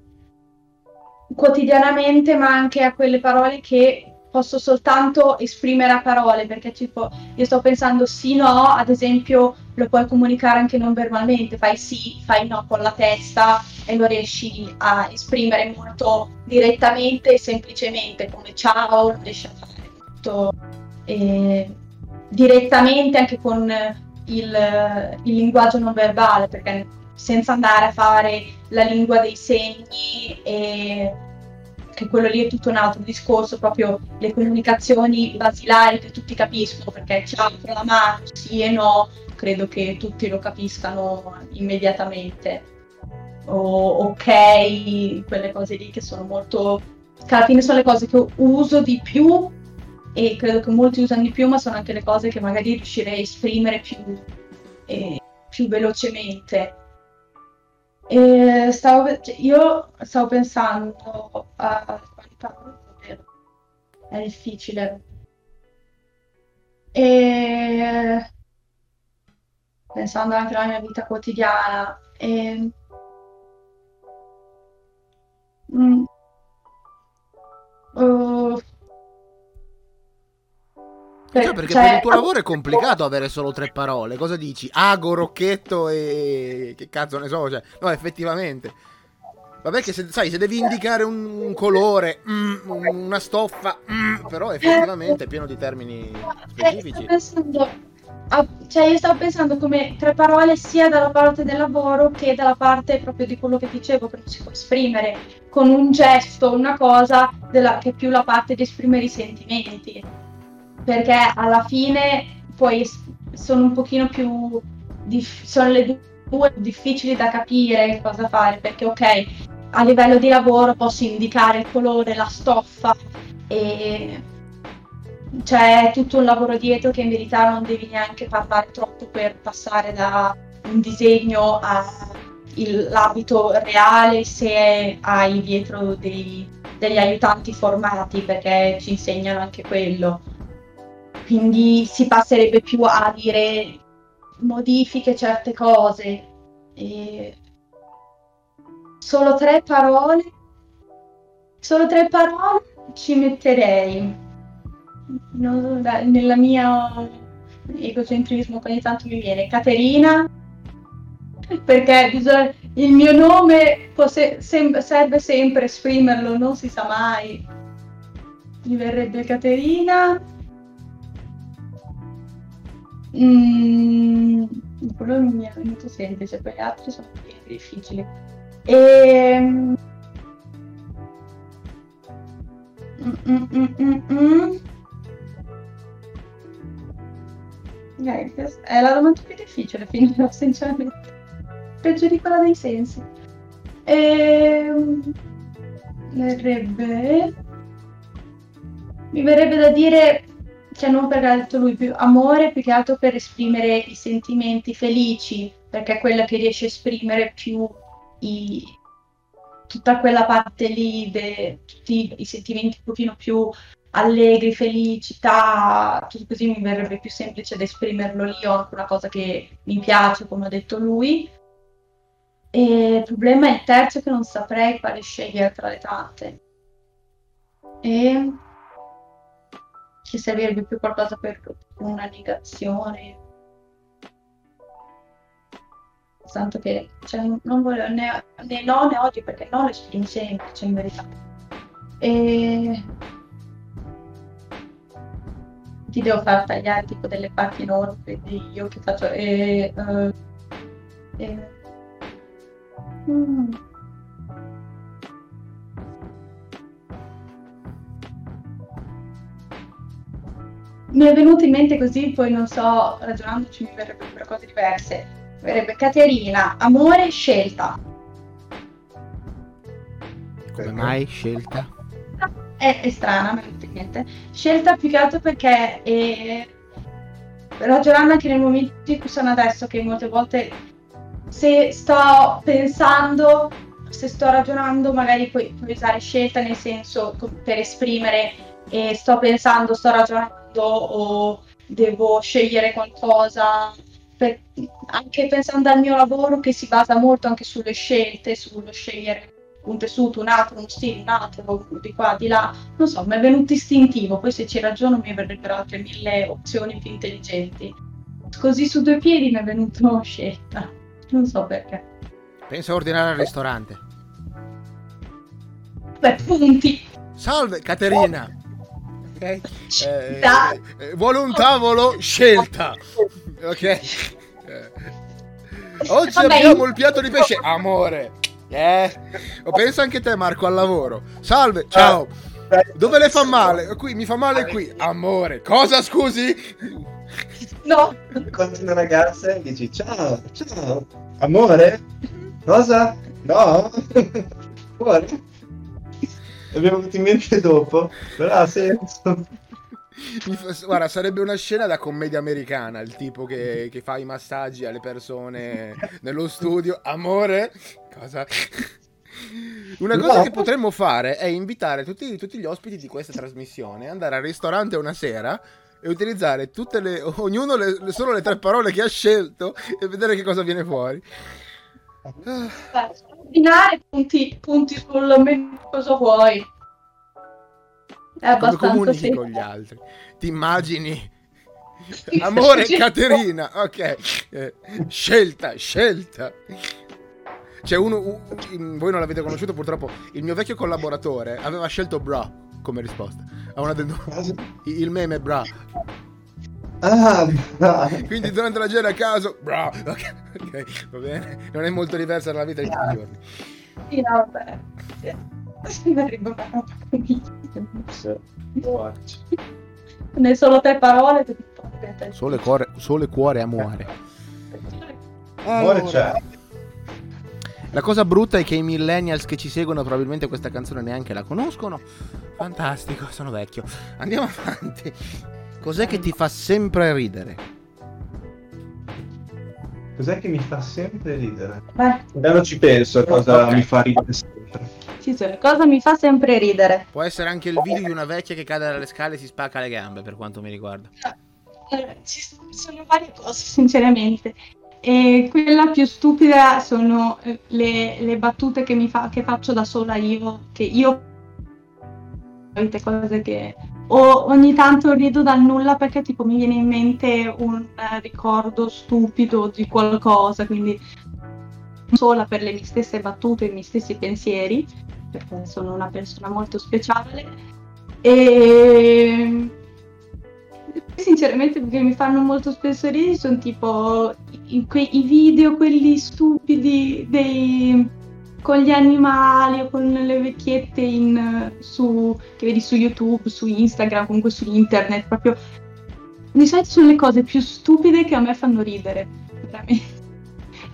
quotidianamente, ma anche a quelle parole che posso soltanto esprimere a parole, perché tipo io sto pensando sì, no, ad esempio lo puoi comunicare anche non verbalmente, fai sì, fai no con la testa e lo riesci a esprimere molto direttamente e semplicemente, come ciao, lo riesci a fare molto eh, direttamente anche con il, il linguaggio non verbale, perché senza andare a fare la lingua dei segni e che quello lì è tutto un altro discorso, proprio le comunicazioni basilari che tutti capiscono, perché ciao con la mano, sì e no, credo che tutti lo capiscano immediatamente. O ok, quelle cose lì che sono molto... che alla fine sono le cose che uso di più e credo che molti usano di più, ma sono anche le cose che magari riuscirei a esprimere più, eh, più velocemente. E stavo, cioè, io stavo pensando a quali. È difficile. E pensando anche alla mia vita quotidiana. E... Mm.
Uh... Cioè, perché cioè, per il tuo lavoro è complicato avere solo tre parole. Cosa dici? Ago, rocchetto e. che cazzo ne so? Cioè, no, effettivamente. Vabbè, che se, sai, se devi indicare un colore, mm, una stoffa, mm, però effettivamente è pieno di termini eh, specifici.
Eh, cioè, io stavo pensando come tre parole sia dalla parte del lavoro che dalla parte proprio di quello che dicevo, che si può esprimere con un gesto, una cosa, della, che più la parte di esprimere i sentimenti. Perché alla fine poi sono un pochino più. Dif- sono le due difficili da capire cosa fare, perché ok a livello di lavoro posso indicare il colore, la stoffa e c'è tutto un lavoro dietro che in verità non devi neanche parlare troppo per passare da un disegno all'abito reale se hai dietro dei, degli aiutanti formati perché ci insegnano anche quello. Quindi si passerebbe più a dire modifiche certe cose. E solo tre parole, solo tre parole ci metterei. Non, nella mia egocentrismo ogni tanto mi viene Caterina perché bisogna, il mio nome se, sem- serve sempre esprimerlo, non si sa mai. Mi verrebbe Caterina. Mm, quello non mi è venuto semplice, poi gli altri sono difficili. E... Ehm, mm, mm, eh, è la domanda più difficile finirò sinceramente. Peggio di quella dei sensi. E... Ehm, verrebbe... Mi verrebbe da dire, cioè non perché ha detto lui, più amore più che altro per esprimere i sentimenti felici, perché è quella che riesce a esprimere più i, tutta quella parte lì, de, tutti i sentimenti un pochino più allegri, felicità, tutto così mi verrebbe più semplice da esprimerlo lì, ho una cosa che mi piace, come ha detto lui. E il problema è il terzo che non saprei quale scegliere tra le tante. E che servirebbe più qualcosa per una negazione, tanto che cioè, non voglio né, né no né odio perché no lo esprimo sempre, cioè in verità. E ti devo far tagliare tipo delle parti enormi, quindi io che faccio... E, uh, e, mm. Mi è venuto in mente così, poi non so, ragionandoci mi verrebbero cose diverse verrebbe Caterina, amore, scelta.
Come mai scelta?
È, è strana, niente. Scelta più che altro perché è... ragionando anche nel momento in cui sono adesso, che molte volte se sto pensando, se sto ragionando, magari puoi, puoi usare scelta nel senso per esprimere e sto pensando, sto ragionando o devo scegliere qualcosa per, anche pensando al mio lavoro che si basa molto anche sulle scelte, sullo scegliere un tessuto, un altro, uno stile, un altro, di qua, di là, non so, mi è venuto istintivo, poi se ci ragiono mi verrebbero altre mille opzioni più intelligenti. Così su due piedi mi è venuto scelta, non so perché.
Penso a ordinare al ristorante.
Beh, punti.
Salve, Caterina. Ok? Eh, eh, vuole un tavolo? Scelta. Ok. Eh. Oggi Vabbè, abbiamo il piatto di pesce. Amore. Eh. O pensa anche te, Marco, al lavoro. Salve, ciao. Dove le fa male? Qui, mi fa male qui. Amore. Cosa, scusi?
No.
Incontri una ragazza e dici ciao, ciao. Amore? Cosa? No? Fuori? Abbiamo avuto in mente dopo, però ha senso.
Guarda, sarebbe una scena da commedia americana, il tipo che, che fa i massaggi alle persone nello studio. Amore? Cosa? Una cosa che potremmo fare è invitare tutti, tutti, gli ospiti di questa trasmissione, andare al ristorante una sera e utilizzare tutte le, ognuno le, solo le tre parole che ha scelto e vedere che cosa viene fuori.
Ordinare punti, punti sul cosa vuoi.
È Come comunichi sì. con gli altri? Ti immagini Amore Caterina, ok. Eh, scelta, scelta. C'è uno, un- voi non l'avete conosciuto purtroppo, il mio vecchio collaboratore aveva scelto bra come risposta. A una del- il meme bra.
Ah, ah.
Quindi durante la gera a caso, bra. Ok, ok, va bene. Non è molto diversa dalla vita di tutti i giorni.
Sì, no, vabbè. Una roba qui. Ne solo tre parole.
Sole, cuore, sole, cuore, amore.
Amore c'è.
La cosa brutta è che i millennials che ci seguono probabilmente questa canzone neanche la conoscono. Fantastico, sono vecchio. Andiamo avanti. Cos'è che ti fa sempre ridere?
Cos'è che mi fa sempre ridere?
Beh,
non ci penso a cosa
Ok.
mi fa ridere
sono. Cosa mi fa sempre ridere?
Può essere anche il video di una vecchia che cade dalle scale e si spacca le gambe, per quanto mi riguarda.
Allora, ci sono varie cose, sinceramente. E quella più stupida sono eh, le, le battute che, mi fa, che faccio da sola io, che io cose che o ogni tanto rido dal nulla perché tipo mi viene in mente un eh, ricordo stupido di qualcosa, quindi sola per le mie stesse battute e i miei stessi pensieri, perché sono una persona molto speciale. E sinceramente che mi fanno molto spesso ridere sono tipo i, que- i video quelli stupidi dei con gli animali o con le vecchiette in, su, che vedi su YouTube, su Instagram, comunque su internet, proprio di solito sono le cose più stupide che a me fanno ridere, veramente.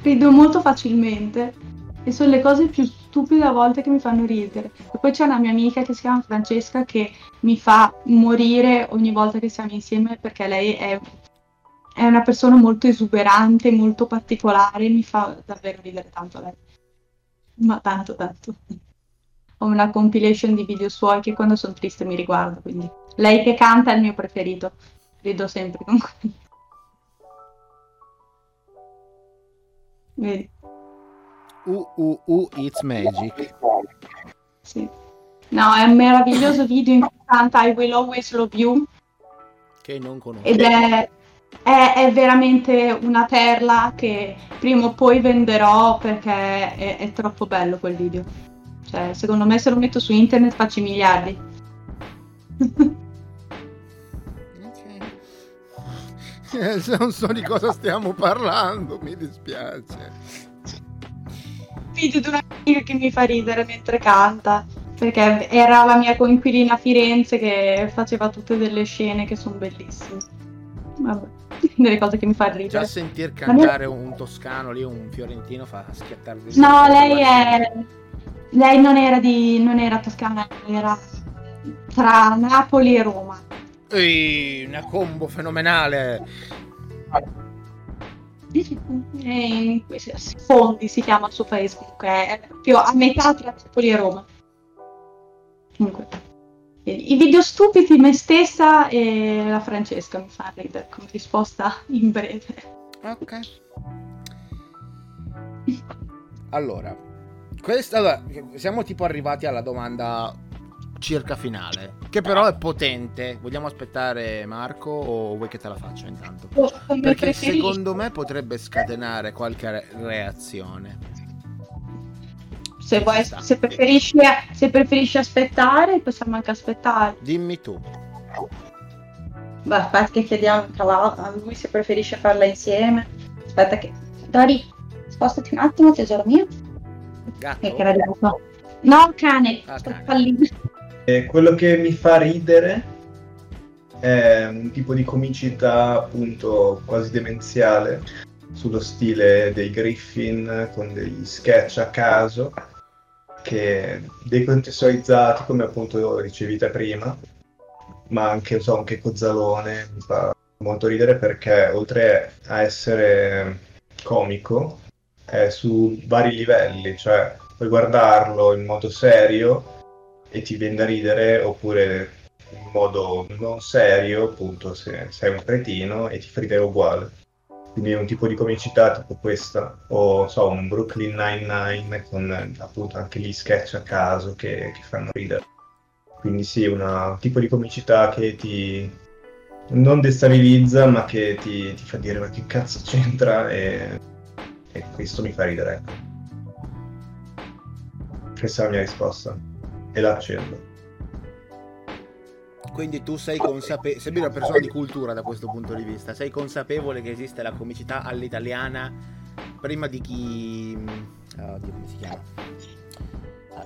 Rido molto facilmente e sono le cose più stupide a volte che mi fanno ridere. E poi c'è una mia amica che si chiama Francesca che mi fa morire ogni volta che siamo insieme perché lei è, è una persona molto esuberante, molto particolare, mi fa davvero ridere tanto lei. Ma tanto, tanto. Ho una compilation di video suoi che quando sono triste mi riguardo, quindi lei che canta è il mio preferito. Rido sempre con quello. Vedi?
Uh, it's magic.
Sì. No, è un meraviglioso video in cui canta I Will Always Love You
Che non conosco.
ed è, è- è veramente una perla che prima o poi venderò perché è, è troppo bello quel video. Cioè, secondo me se lo metto su internet faccio i miliardi.
Non so di cosa stiamo parlando, mi dispiace.
Video di una amica che mi fa ridere mentre canta. Perché era la mia coinquilina a Firenze che faceva tutte delle scene che sono bellissime. Vabbè, delle cose che mi fa
Già
ridere.
sentir cantare un toscano lì, un fiorentino, fa schiattare di
No, lei è. Lei non era di. non era toscana, era tra Napoli e Roma.
Ehi, una combo fenomenale.
In questi fondi si chiama il suo Facebook, è più a metà tra Napoli e Roma. Comunque. I video stupidi, me stessa e la Francesca mi fa ridere come risposta in breve.
Ok. Allora, questa, allora, siamo tipo arrivati alla domanda circa finale, che però è potente. Vogliamo aspettare Marco o vuoi che te la faccia intanto? Perché secondo me potrebbe scatenare qualche re- reazione.
se, vuoi- se preferisci, se preferisci aspettare, possiamo anche aspettare.
Dimmi tu.
Beh, aspetta che chiediamo a lui se preferisce farla insieme. Aspetta che... Dori, spostati un attimo, tesoro mio.
Gatto?
Che arrivato. No, cane.
Ah,
sto
cane.
fallendo.
E quello che mi fa ridere è un tipo di comicità appunto quasi demenziale sullo stile dei Griffin con degli sketch a caso che decontestualizzati come appunto dicevi te prima ma anche, so, anche Cozzalone mi fa molto ridere perché oltre a essere comico è su vari livelli cioè puoi guardarlo in modo serio e ti viene da ridere oppure in modo non serio, appunto, se sei un cretino e ti fa ridere uguale. Quindi un tipo di comicità tipo questa, o so, un Brooklyn Nine-Nine con appunto anche gli sketch a caso che, che fanno ridere. Quindi sì, una- un tipo di comicità che ti non destabilizza, ma che ti, ti fa dire ma che cazzo c'entra e, e questo mi fa ridere. ecco. Questa è la mia risposta e la accendo.
Quindi tu sei consapevole, sembri una persona di cultura da questo punto di vista, sei consapevole che esiste la comicità all'italiana prima di chi... ah, Oddio, come si chiama?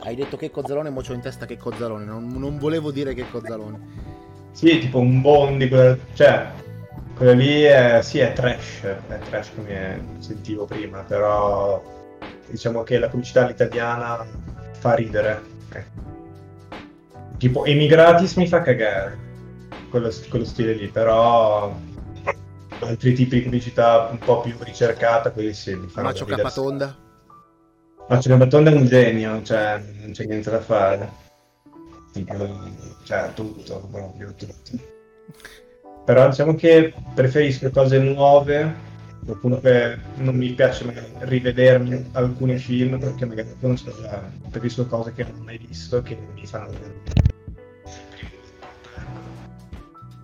Hai detto che Cozzalone, mo c'ho in testa che Cozzalone, non, non volevo dire che Cozzalone.
Sì, tipo un bondi, quella- cioè, quello lì è, sì, è trash, è trash come sentivo prima, però diciamo che la comicità all'italiana fa ridere. Tipo Emigratis mi fa cagare, quello, quello stile lì, però altri tipi di comicità un po' più ricercata, quelli sì, mi fanno
Macio
ridere.
Capatonda.
Macio Capatonda è un genio, cioè non c'è niente da fare. Tipo, cioè tutto, proprio tutto. Però diciamo che preferisco cose nuove, o comunque non mi piace magari rivedermi alcuni film perché magari conosco già, preferisco cose che non ho mai visto che mi fanno.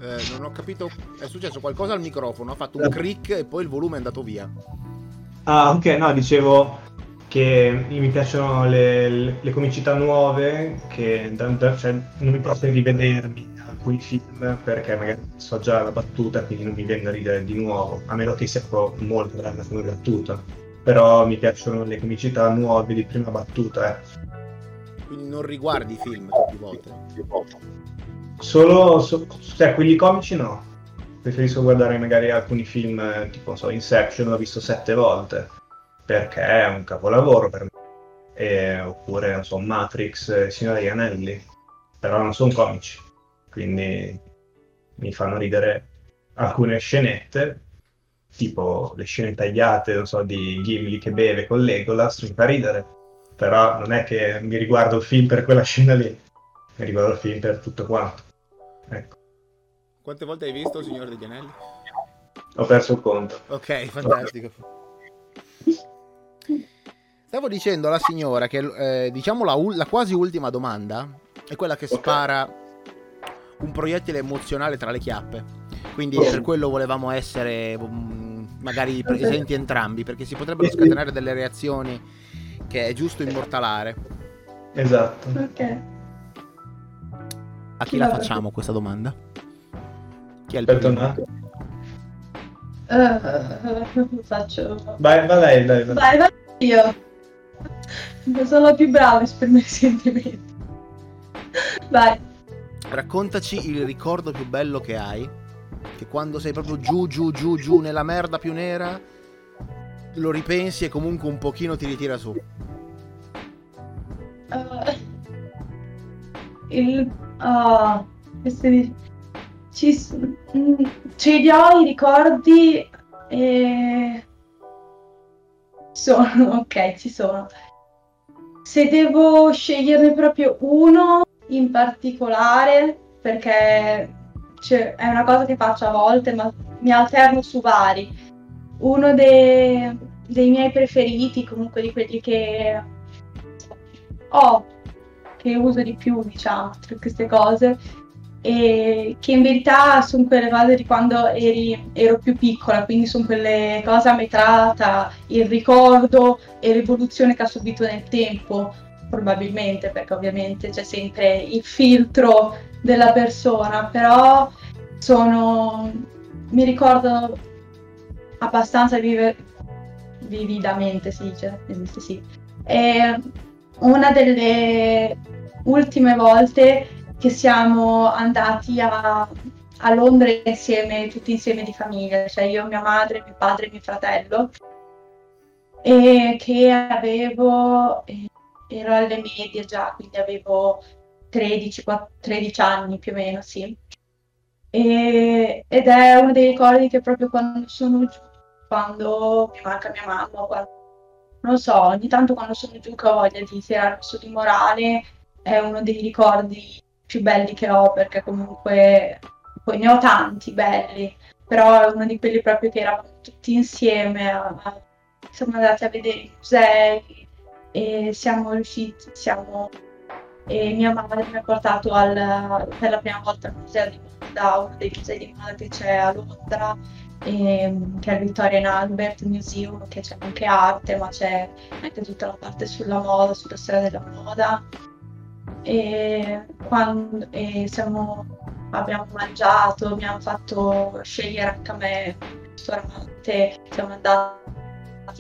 Eh, non ho capito, è successo qualcosa al microfono, ha fatto un crick e poi il volume è andato via.
Ah, ok, no, dicevo che mi piacciono le, le- le comicità nuove, che da- da- cioè, non mi piace rivedermi alcuni film perché magari so già la battuta, quindi non mi viene da ridere di nuovo, a meno che sia proprio molto grande come battuta. Però mi piacciono le comicità nuove di prima battuta, eh.
Quindi non riguardi i film le volte.
Solo, so- cioè, quelli comici no. Preferisco guardare magari alcuni film, eh, tipo, so, Inception l'ho visto sette volte, perché è un capolavoro per me. E- oppure, non so, Matrix, eh, Signore degli Anelli. Però non sono comici, quindi mi fanno ridere alcune scenette, tipo le scene tagliate, non so, di Gimli che beve con Legolas, mi fa ridere. Però non è che mi riguardo il film per quella scena lì, mi riguardo il film per tutto quanto. Ecco,
Quante volte hai visto il Signore degli Anelli?
ho perso il conto.
Ok, fantastico. Stavo dicendo alla signora che, eh, diciamo, la, la quasi ultima domanda è quella che
Ok.
spara un proiettile emozionale tra le chiappe. Quindi
Oh.
per quello volevamo essere mm, magari presenti entrambi, perché si potrebbero scatenare delle reazioni che è giusto immortalare.
Esatto.
Ok.
A chi la facciamo questa domanda? Chi è il
Aspetta un
primo?
attimo.
Eh, faccio.
Vai, vai lei, dai, vai.
Vai, vai io. Sono la più brava a esprimere sentimenti. Vai.
Raccontaci il ricordo più bello che hai. Che quando sei proprio giù, giù, giù, giù nella merda più nera, lo ripensi e comunque un pochino ti ritira su.
Eh, il ah, queste di- ci, mm, ce li ho i ricordi e sono ok ci sono se devo sceglierne proprio uno in particolare perché cioè, è una cosa che faccio a volte ma mi alterno su vari. Uno de- dei miei preferiti comunque di quelli che ho che uso di più, diciamo, tra queste cose, e che in verità sono quelle cose di quando eri- ero più piccola, quindi sono quelle cose a metà tra il ricordo e l'evoluzione che ha subito nel tempo, probabilmente, perché ovviamente c'è sempre il filtro della persona, però sono, mi ricordo abbastanza vive- vividamente, si dice, esiste sì. E una delle ultime volte che siamo andati a, a Londra insieme, tutti insieme di famiglia, cioè io, mia madre, mio padre mio fratello, e che avevo, ero alle medie già, quindi avevo 13, quatt- 13 anni più o meno, sì. E- ed è uno dei ricordi che proprio quando sono giù, quando mi manca mia mamma, quando non so, ogni tanto quando sono giù che ho voglia di tirare su di morale, è uno dei ricordi più belli che ho, perché comunque poi ne ho tanti belli, però è uno di quelli proprio che eravamo tutti insieme, a- a- siamo andati a vedere i musei e siamo riusciti, siamo, e mia madre mi ha portato al- per la prima volta al museo di da uno dei musei di moda che c'è a Londra, ehm, che è il Victoria and Albert Museum, che c'è anche arte, ma c'è anche tutta la parte sulla moda, sulla storia della moda. E, quando, e siamo, abbiamo mangiato, hanno fatto scegliere anche a me un ristorante, siamo andati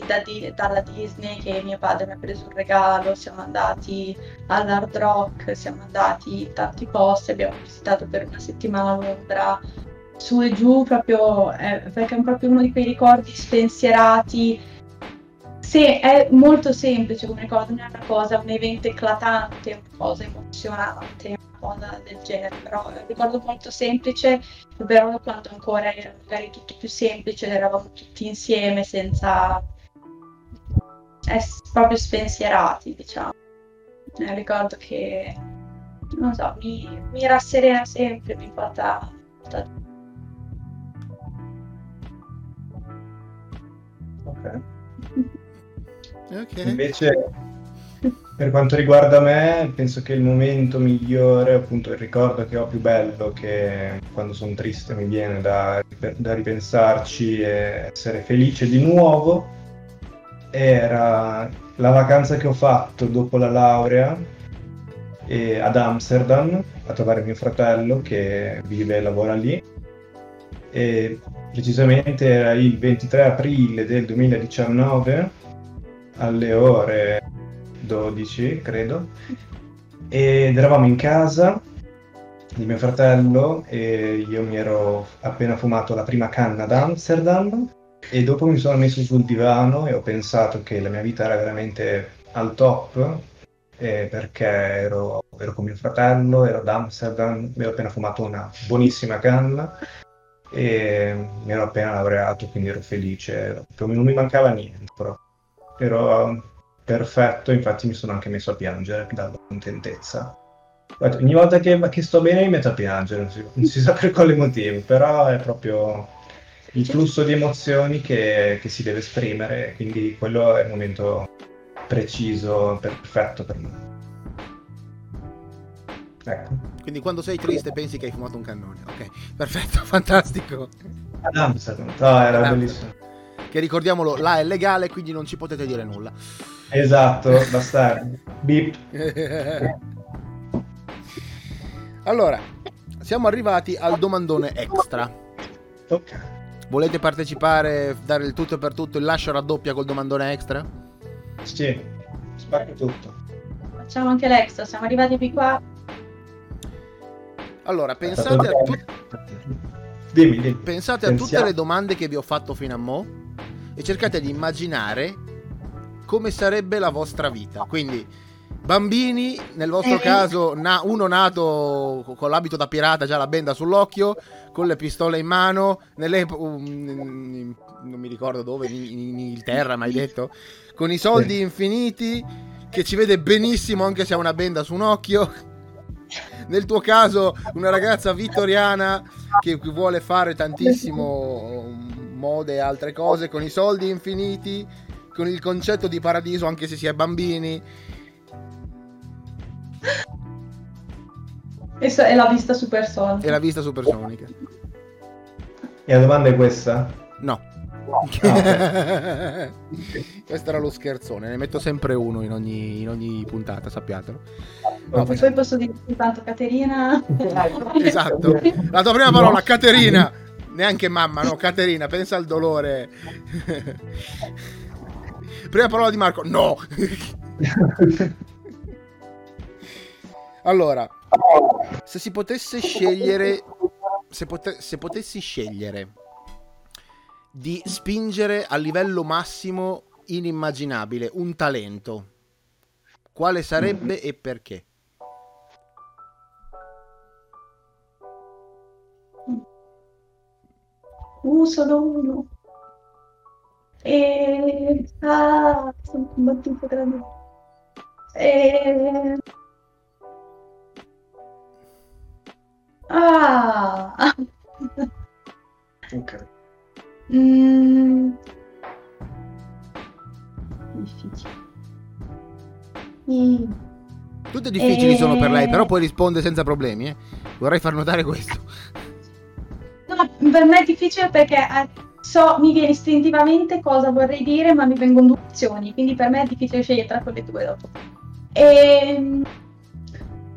da Di- dalla Disney che mio padre mi ha preso un regalo, siamo andati all'Hard Rock, siamo andati in tanti posti, abbiamo visitato per una settimana Londra, su e giù proprio, eh, perché è proprio uno di quei ricordi spensierati. Se è molto semplice come ricordo, non è una cosa, un evento eclatante, una cosa emozionante, una cosa del genere, però ricordo molto semplice, però quando ancora era magari tutto più semplice, eravamo tutti insieme senza proprio spensierati, diciamo. Eh, ricordo che, non so, mi, mi rasserena sempre, mi porta... porta-
Ok.
Ok.
Invece, per quanto riguarda me, penso che il momento migliore, appunto il ricordo che ho più bello, che quando sono triste mi viene da, da ripensarci e essere felice di nuovo, era la vacanza che ho fatto dopo la laurea eh, ad Amsterdam a trovare mio fratello che vive e lavora lì. E precisamente era il 23 aprile del 2019 alle ore 12, credo, ed eravamo in casa di mio fratello e io mi ero appena fumato la prima canna ad Amsterdam e dopo mi sono messo sul divano e ho pensato che la mia vita era veramente al top eh, perché ero, ero con mio fratello, ero ad Amsterdam, mi ero appena fumato una buonissima canna e mi ero appena laureato, quindi ero felice, non mi mancava niente, però ero perfetto, infatti mi sono anche messo a piangere dalla contentezza. Ogni volta che, che sto bene mi metto a piangere, non si, non si sa per quale motivo, però è proprio il flusso di emozioni che, che si deve esprimere, quindi quello è il momento preciso, perfetto per me. Ecco.
Quindi quando sei triste pensi che hai fumato un cannone. Ok, perfetto, fantastico.
Ad Amsterdam, no, era bellissimo.
Che ricordiamolo, là è legale, quindi non ci potete dire nulla.
Esatto, bastardi. Beep.
allora, siamo arrivati al domandone extra.
Ok.
Volete partecipare, dare il tutto per tutto, il lascio raddoppia col domandone extra?
Sì, spacca tutto.
Facciamo anche l'extra, siamo arrivati qui qua.
Allora, pensate a, tut-
Dimmi, dimmi.
pensate a tutte le domande che vi ho fatto fino a mo' e cercate di immaginare come sarebbe la vostra vita. Quindi, bambini, nel vostro
Eh.
caso, na- uno nato co- con l'abito da pirata, già la benda sull'occhio, con le pistole in mano, nelle, um, in- non mi ricordo dove, in, in Inghilterra, mai detto, con i soldi infiniti, che ci vede benissimo anche se ha una benda su un occhio. Nel tuo caso, una ragazza vittoriana che vuole fare tantissimo mode e altre cose con i soldi infiniti, con il concetto di paradiso anche se si è bambini.
E, e la vista supersonica.
E la vista supersonica.
E la domanda è questa?
No.
Ah,
Questo era lo scherzone, ne metto sempre uno in ogni, in ogni puntata, sappiatelo. No,
poi posso dire tanto Caterina.
Esatto. La tua prima parola, Caterina. Neanche mamma, no, Caterina, pensa al dolore. prima parola di Marco, no. Allora, se si potesse scegliere, se, pote- se potessi scegliere di spingere a livello massimo inimmaginabile un talento, quale sarebbe e perché?
Uh, solo uno. E... Ah, sono combattuto grande. E... Ah!
ok.
Mm. Difficile. Mm.
Tutte difficili sono per lei,
Eh.
però poi risponde senza problemi. eh. Vorrei far notare questo.
per me è difficile perché eh, so, mi viene istintivamente cosa vorrei dire, ma mi vengono due opzioni, quindi per me è difficile scegliere tra quelle due dopo. E, ehm,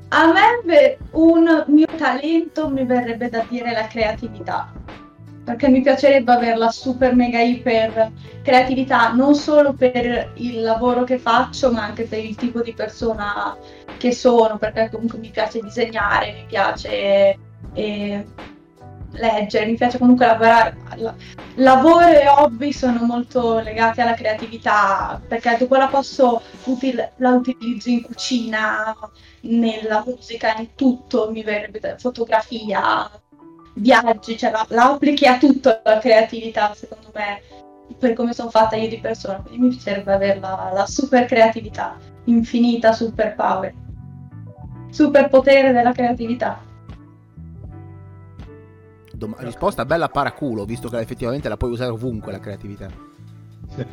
a me un mio talento mi verrebbe da dire la creatività, perché mi piacerebbe avere la super mega iper creatività non solo per il lavoro che faccio, ma anche per il tipo di persona che sono, perché comunque mi piace disegnare, mi piace eh, leggere, mi piace comunque lavorare. Lavoro e hobby sono molto legati alla creatività perché dopo la posso util- la utilizzo in cucina, nella musica, in tutto, mi verrebbe fotografia, viaggi, cioè la, la applichi a tutto la creatività, secondo me, per come sono fatta io di persona. Quindi mi piacerebbe avere la, la super creatività, infinita super power, super potere della creatività.
Dom- risposta bella paraculo, visto che effettivamente la puoi usare ovunque la creatività. Sì.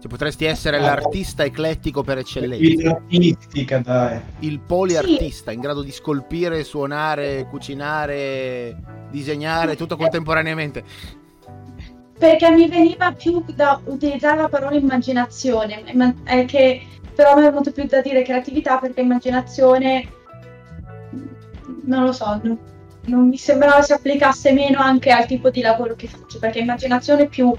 Cioè, potresti essere ah, l'artista eclettico per eccellenza.
L'artistica, dai.
Il poliartista, sì. in grado di scolpire, suonare, cucinare, disegnare, tutto contemporaneamente.
Perché mi veniva più da utilizzare la parola immaginazione, è che però mi è venuto più da dire creatività perché immaginazione non lo so, non, non mi sembrava si applicasse meno anche al tipo di lavoro che faccio, perché immaginazione più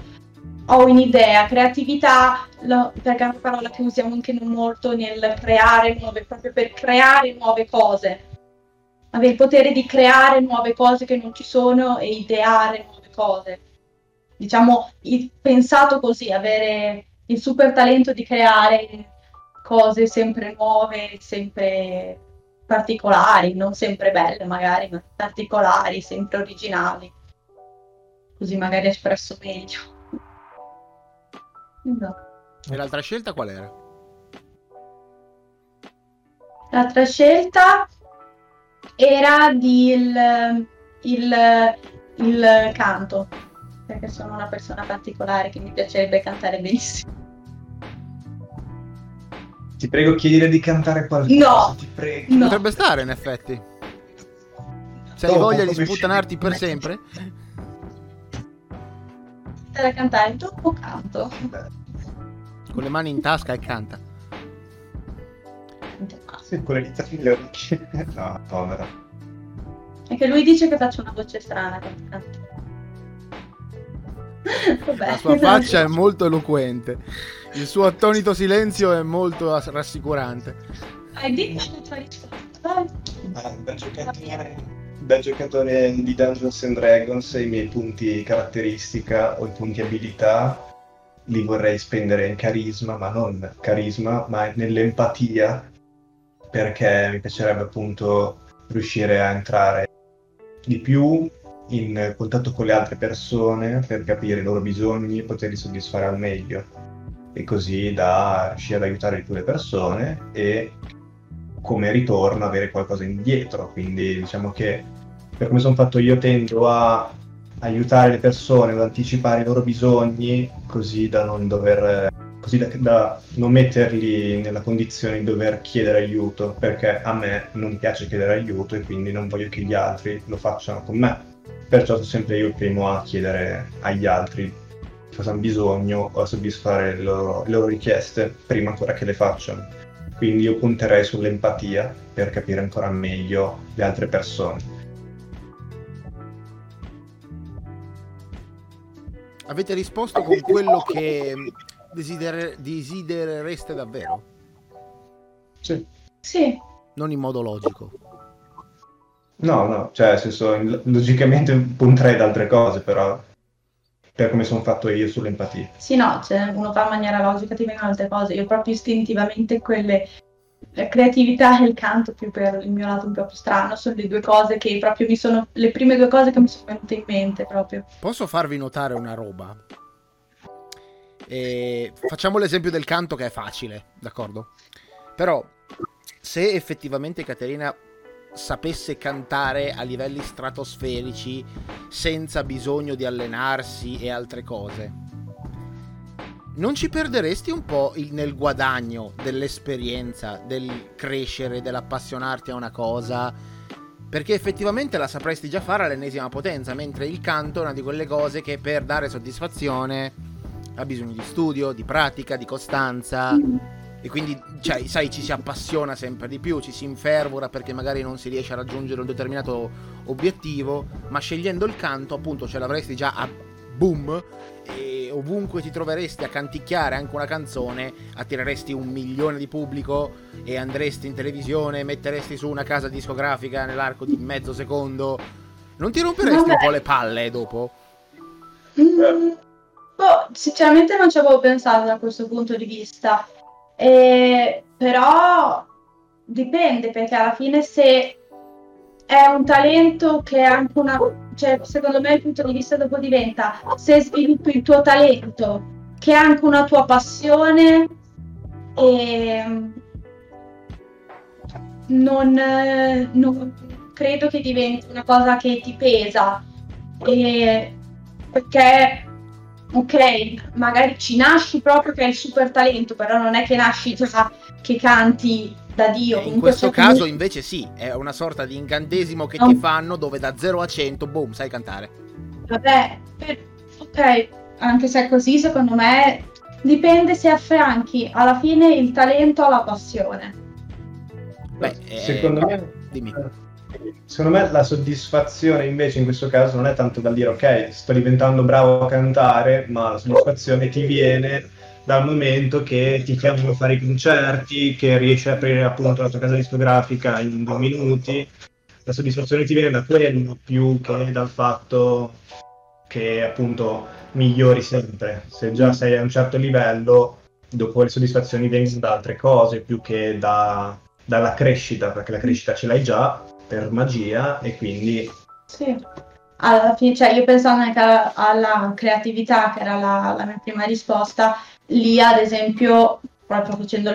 ho un'idea, creatività, lo, perché è una parola che usiamo anche molto nel creare nuove, proprio per creare nuove cose. Avere il potere di creare nuove cose che non ci sono e ideare nuove cose. Diciamo, il, pensato così, avere il super talento di creare cose sempre nuove, sempre particolari, non sempre belle magari, ma particolari, sempre originali. Così magari espresso meglio.
No. E l'altra scelta qual era?
L'altra scelta era di il, il, il canto, perché sono una persona particolare che mi piacerebbe cantare benissimo.
Ti prego, chiedile di cantare qualcosa.
No,
ti prego.
No. Potrebbe stare, in effetti. Se hai voglia di sputtanarti per sempre.
Da cantare dopo canto.
Con le mani in tasca e canta.
Sì, con le dita sulle orecchie. No, povera.
È che lui dice che faccio una voce strana quando canto.
Vabbè, La sua faccia è molto eloquente. Il suo attonito silenzio è molto rassicurante.
Hai detto la tua risposta?
Ah, da giocatore, da giocatore di Dungeons and Dragons i miei punti caratteristica o i punti abilità li vorrei spendere in carisma, ma non carisma, ma nell'empatia, perché mi piacerebbe appunto riuscire a entrare di più in contatto con le altre persone per capire i loro bisogni e poterli soddisfare al meglio e così da riuscire ad aiutare di più le persone e come ritorno avere qualcosa indietro. Quindi diciamo che per come sono fatto io tendo a aiutare le persone, ad anticipare i loro bisogni così da non dover così da, da, non metterli nella condizione di dover chiedere aiuto, perché a me non piace chiedere aiuto e quindi non voglio che gli altri lo facciano con me. Perciò sono sempre io il primo a chiedere agli altri cosa hanno bisogno o a soddisfare le loro, le loro richieste prima ancora che le facciano. Quindi io punterei sull'empatia per capire ancora meglio le altre persone.
Avete risposto con quello che desider- desiderereste davvero?
Sì.
Sì.
Non in modo logico.
No, no, cioè, nel senso, logicamente punterei ad altre cose, però per come sono fatto io sull'empatia.
Sì, no, cioè, uno fa in maniera logica, ti vengono altre cose. Io proprio istintivamente quelle la creatività e il canto più per il mio lato un po' più strano sono le due cose che proprio mi sono le prime due cose che mi sono venute in mente proprio
posso farvi notare una roba e facciamo l'esempio del canto che è facile d'accordo però se effettivamente Caterina sapesse cantare a livelli stratosferici senza bisogno di allenarsi e altre cose. Non ci perderesti un po' nel guadagno dell'esperienza, del crescere, dell'appassionarti a una cosa perché effettivamente la sapresti già fare all'ennesima potenza, mentre il canto è una di quelle cose che per dare soddisfazione ha bisogno di studio, di pratica, di costanza. E quindi, cioè, sai, ci si appassiona sempre di più, ci si infervora perché magari non si riesce a raggiungere un determinato obiettivo, ma scegliendo il canto, appunto, ce l'avresti già a boom e ovunque ti troveresti a canticchiare anche una canzone attireresti un milione di pubblico e andresti in televisione metteresti su una casa discografica nell'arco di mezzo secondo non ti romperesti Vabbè. un po' le palle dopo?
Mm, boh, sinceramente non ci avevo pensato da questo punto di vista eh, però dipende perché alla fine se è un talento che è anche una cioè secondo me il punto di vista dopo diventa se sviluppi il tuo talento che è anche una tua passione e non, non credo che diventi una cosa che ti pesa. E perché ok magari ci nasci proprio che hai il super talento però non è che nasci già che canti da Dio.
In questo caso comunque... invece sì, è una sorta di incantesimo che no. ti fanno dove da 0 a 100, boom, sai cantare.
Vabbè, per... ok, anche se è così, secondo me dipende se affranchi alla fine il talento alla passione.
Beh, eh... secondo me... Dimmi. Secondo me la soddisfazione invece in questo caso non è tanto dal dire ok, sto diventando bravo a cantare, ma la soddisfazione ti viene dal momento che ti chiamano a fare i concerti, che riesci a aprire appunto la tua casa discografica in due minuti, la soddisfazione ti viene da quello più che dal fatto che appunto migliori sempre. Se già sei a un certo livello, dopo le soddisfazioni vengono da altre cose più che da, dalla crescita, perché la crescita ce l'hai già per magia e quindi...
Sì. Alla fine, cioè io pensavo anche alla, alla creatività, che era la, la mia prima risposta, lì ad esempio, proprio facendo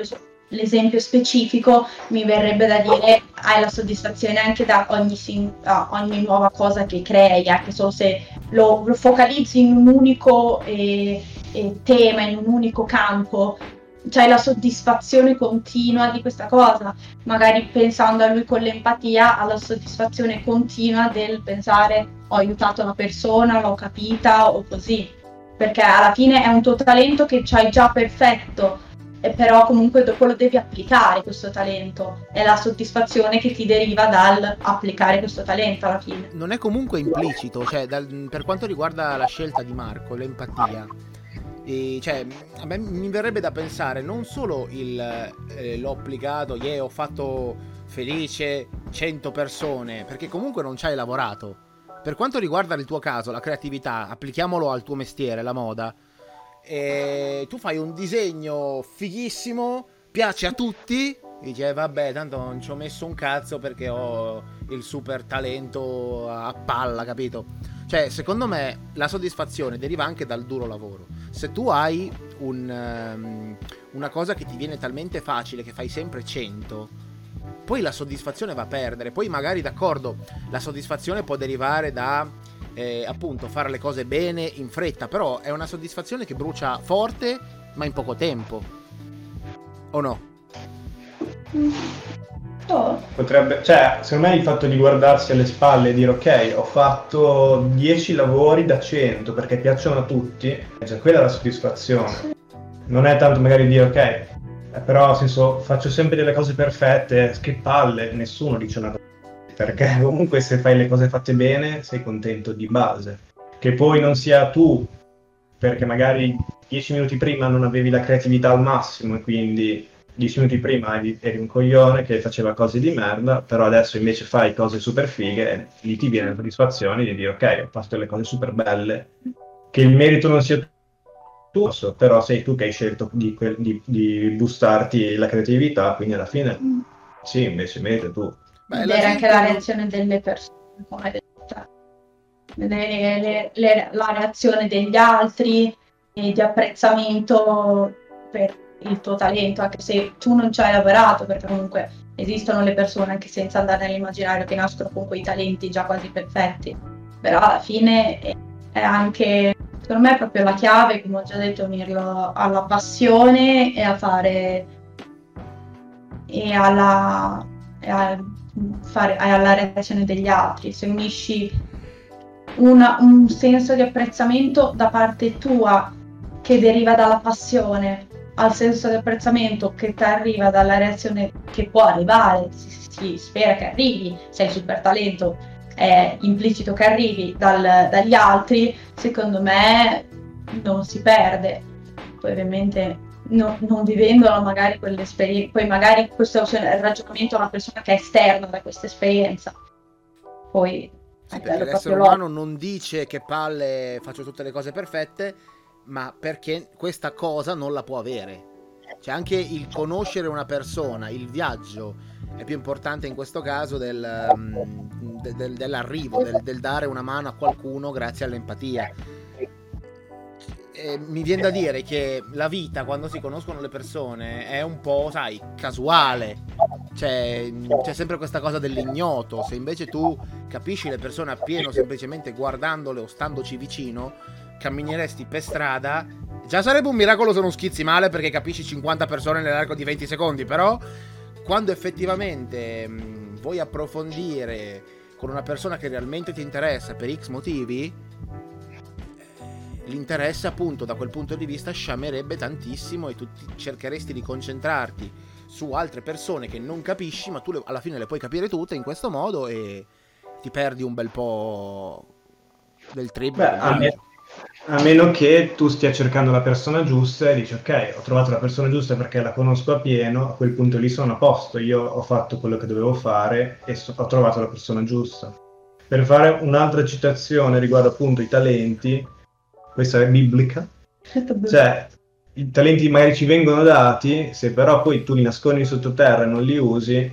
l'esempio specifico, mi verrebbe da dire hai la soddisfazione anche da ogni, sing- ogni nuova cosa che crei, anche solo se lo, lo focalizzi in un unico eh, eh, tema, in un unico campo, c'hai la soddisfazione continua di questa cosa, magari pensando a lui con l'empatia, alla soddisfazione continua del pensare ho aiutato una persona, l'ho capita o così perché alla fine è un tuo talento che hai già perfetto, però comunque dopo lo devi applicare questo talento, è la soddisfazione che ti deriva dal applicare questo talento alla fine.
Non è comunque implicito, cioè dal, per quanto riguarda la scelta di Marco, l'empatia. E, cioè, a me mi verrebbe da pensare non solo il eh, l'ho applicato, yeah, ho fatto felice 100 persone, perché comunque non ci hai lavorato per quanto riguarda il tuo caso, la creatività, applichiamolo al tuo mestiere, la moda. E tu fai un disegno fighissimo, piace a tutti, dici eh, vabbè tanto non ci ho messo un cazzo perché ho il super talento a palla capito cioè secondo me la soddisfazione deriva anche dal duro lavoro se tu hai un, um, una cosa che ti viene talmente facile che fai sempre 100 poi la soddisfazione va a perdere. Poi magari, d'accordo, la soddisfazione può derivare da eh, appunto fare le cose bene in fretta, però è una soddisfazione che brucia forte, ma in poco tempo. O no?
Oh. Potrebbe, cioè, secondo me il fatto di guardarsi alle spalle e dire ok, ho fatto 10 lavori da 100 perché piacciono a tutti, cioè quella è la soddisfazione. Non è tanto magari dire ok, eh, però, nel senso, faccio sempre delle cose perfette, che palle, nessuno dice una cosa. Perché comunque se fai le cose fatte bene sei contento di base. Che poi non sia tu, perché magari dieci minuti prima non avevi la creatività al massimo e quindi dieci minuti prima eri un coglione che faceva cose di merda, però adesso invece fai cose super fighe e lì ti viene la soddisfazione di dire ok, ho fatto delle cose super belle, che il merito non sia tu, però sei tu che hai scelto di, di, di boostarti la creatività, quindi alla fine mm. sì, invece merita tu.
Beh, Vedere anche la reazione delle persone, come detto. Le, le, le, la reazione degli altri e di apprezzamento per il tuo talento, anche se tu non ci hai lavorato, perché comunque esistono le persone anche senza andare nell'immaginario che nascono con quei talenti già quasi perfetti, però alla fine è anche per me proprio la chiave, come ho già detto, unirlo alla passione e a fare e alla a fare, alla reazione degli altri, se unisci una, un senso di apprezzamento da parte tua che deriva dalla passione al senso di apprezzamento che ti arriva dalla reazione che può arrivare, si, si spera che arrivi, sei super talento, è implicito che arrivi dal, dagli altri, secondo me non si perde. Poi ovviamente no, non vivendolo magari quell'esperienza, poi magari questo è il ragionamento a una persona che è esterna da questa esperienza. Poi
sì, l'essere umano non dice che palle faccio tutte le cose perfette, ma perché questa cosa non la può avere. Cioè anche il conoscere una persona, il viaggio è più importante in questo caso del, um, de, de, dell'arrivo, del, del, dare una mano a qualcuno grazie all'empatia. E mi viene da dire che la vita quando si conoscono le persone è un po', sai, casuale. Cioè, c'è sempre questa cosa dell'ignoto. Se invece tu capisci le persone appieno semplicemente guardandole o standoci vicino, cammineresti per strada. Già sarebbe un miracolo se non schizzi male perché capisci 50 persone nell'arco di 20 secondi, però quando effettivamente mh, vuoi approfondire con una persona che realmente ti interessa per X motivi, eh, l'interesse appunto da quel punto di vista sciamerebbe tantissimo e tu cercheresti di concentrarti su altre persone che non capisci, ma tu le, alla fine le puoi capire tutte in questo modo e ti perdi un bel po' del trip.
Beh, a meno che tu stia cercando la persona giusta e dici ok, ho trovato la persona giusta perché la conosco a pieno, a quel punto lì sono a posto, io ho fatto quello che dovevo fare e so- ho trovato la persona giusta. Per fare un'altra citazione riguardo appunto i talenti, questa è biblica, cioè i talenti magari ci vengono dati, se però poi tu li nascondi sottoterra e non li usi,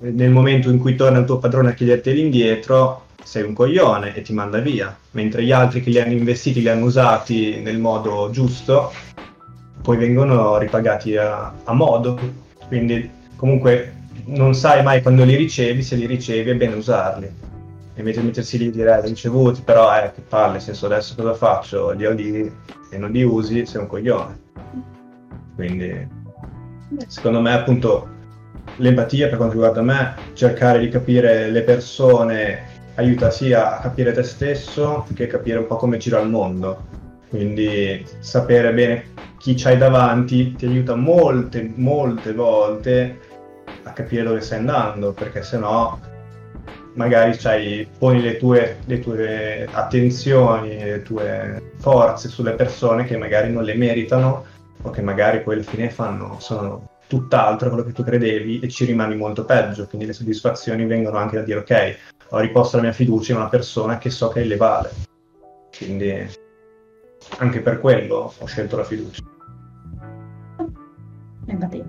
nel momento in cui torna il tuo padrone a chiederteli indietro, sei un coglione e ti manda via, mentre gli altri che li hanno investiti, li hanno usati nel modo giusto, poi vengono ripagati a, a modo. Quindi comunque non sai mai quando li ricevi, se li ricevi è bene usarli. Invece di mettersi lì e dire eh, ricevuti, però eh, che palle, nel senso adesso cosa faccio? Li ho lì e non li usi, sei un coglione. Quindi secondo me appunto l'empatia per quanto riguarda me, cercare di capire le persone aiuta sia a capire te stesso che capire un po' come gira il mondo. Quindi sapere bene chi c'hai davanti ti aiuta molte, molte volte a capire dove stai andando, perché se no magari poni le tue, le tue attenzioni, le tue forze sulle persone che magari non le meritano o che magari poi alla fine fanno, sono tutt'altro quello che tu credevi e ci rimani molto peggio, quindi le soddisfazioni vengono anche da dire ok, ho riposto la mia fiducia in una persona che so che è le vale. Quindi anche per quello ho scelto la fiducia.
Empatia.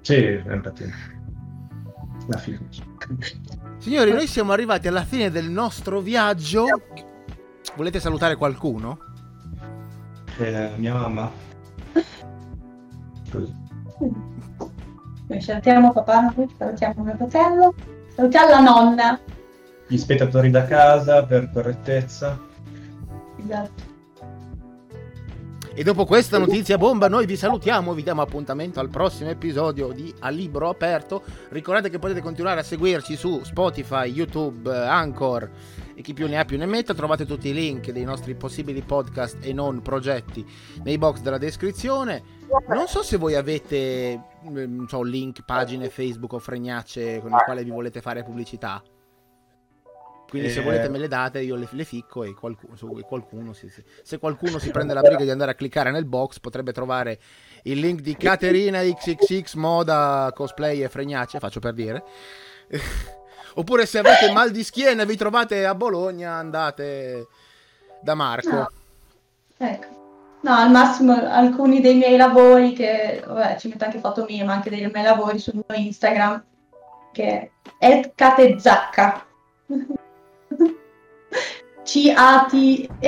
Sì, empatia. La fiducia.
Signori, noi siamo arrivati alla fine del nostro viaggio. Volete salutare qualcuno?
Eh, mia mamma.
Così. Noi salutiamo papà, salutiamo mio fratello, salutiamo la nonna
gli spettatori da casa per correttezza.
Esatto.
E dopo questa notizia bomba noi vi salutiamo, vi diamo appuntamento al prossimo episodio di A Libro Aperto. Ricordate che potete continuare a seguirci su Spotify, YouTube, Anchor e chi più ne ha più ne metta. Trovate tutti i link dei nostri possibili podcast e non progetti nei box della descrizione. Non so se voi avete non so, link, pagine Facebook o fregnacce con le quali vi volete fare pubblicità. Quindi se volete me le date io le, le ficco e qualcuno, qualcuno si, se qualcuno si prende la briga di andare a cliccare nel box potrebbe trovare il link di Caterina XXX Moda Cosplay e Fregnacce, faccio per dire. Oppure se avete mal di schiena e vi trovate a Bologna andate da Marco.
No. Ecco. No, al massimo alcuni dei miei lavori che, vabbè, ci metto anche foto mie, ma anche dei miei lavori sul mio Instagram, che è Catezacca. C-A-T-E-Z-A-C-C-A.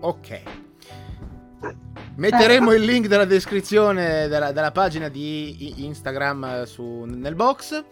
Ok. Metteremo il link della descrizione della, della pagina di Instagram su, nel box.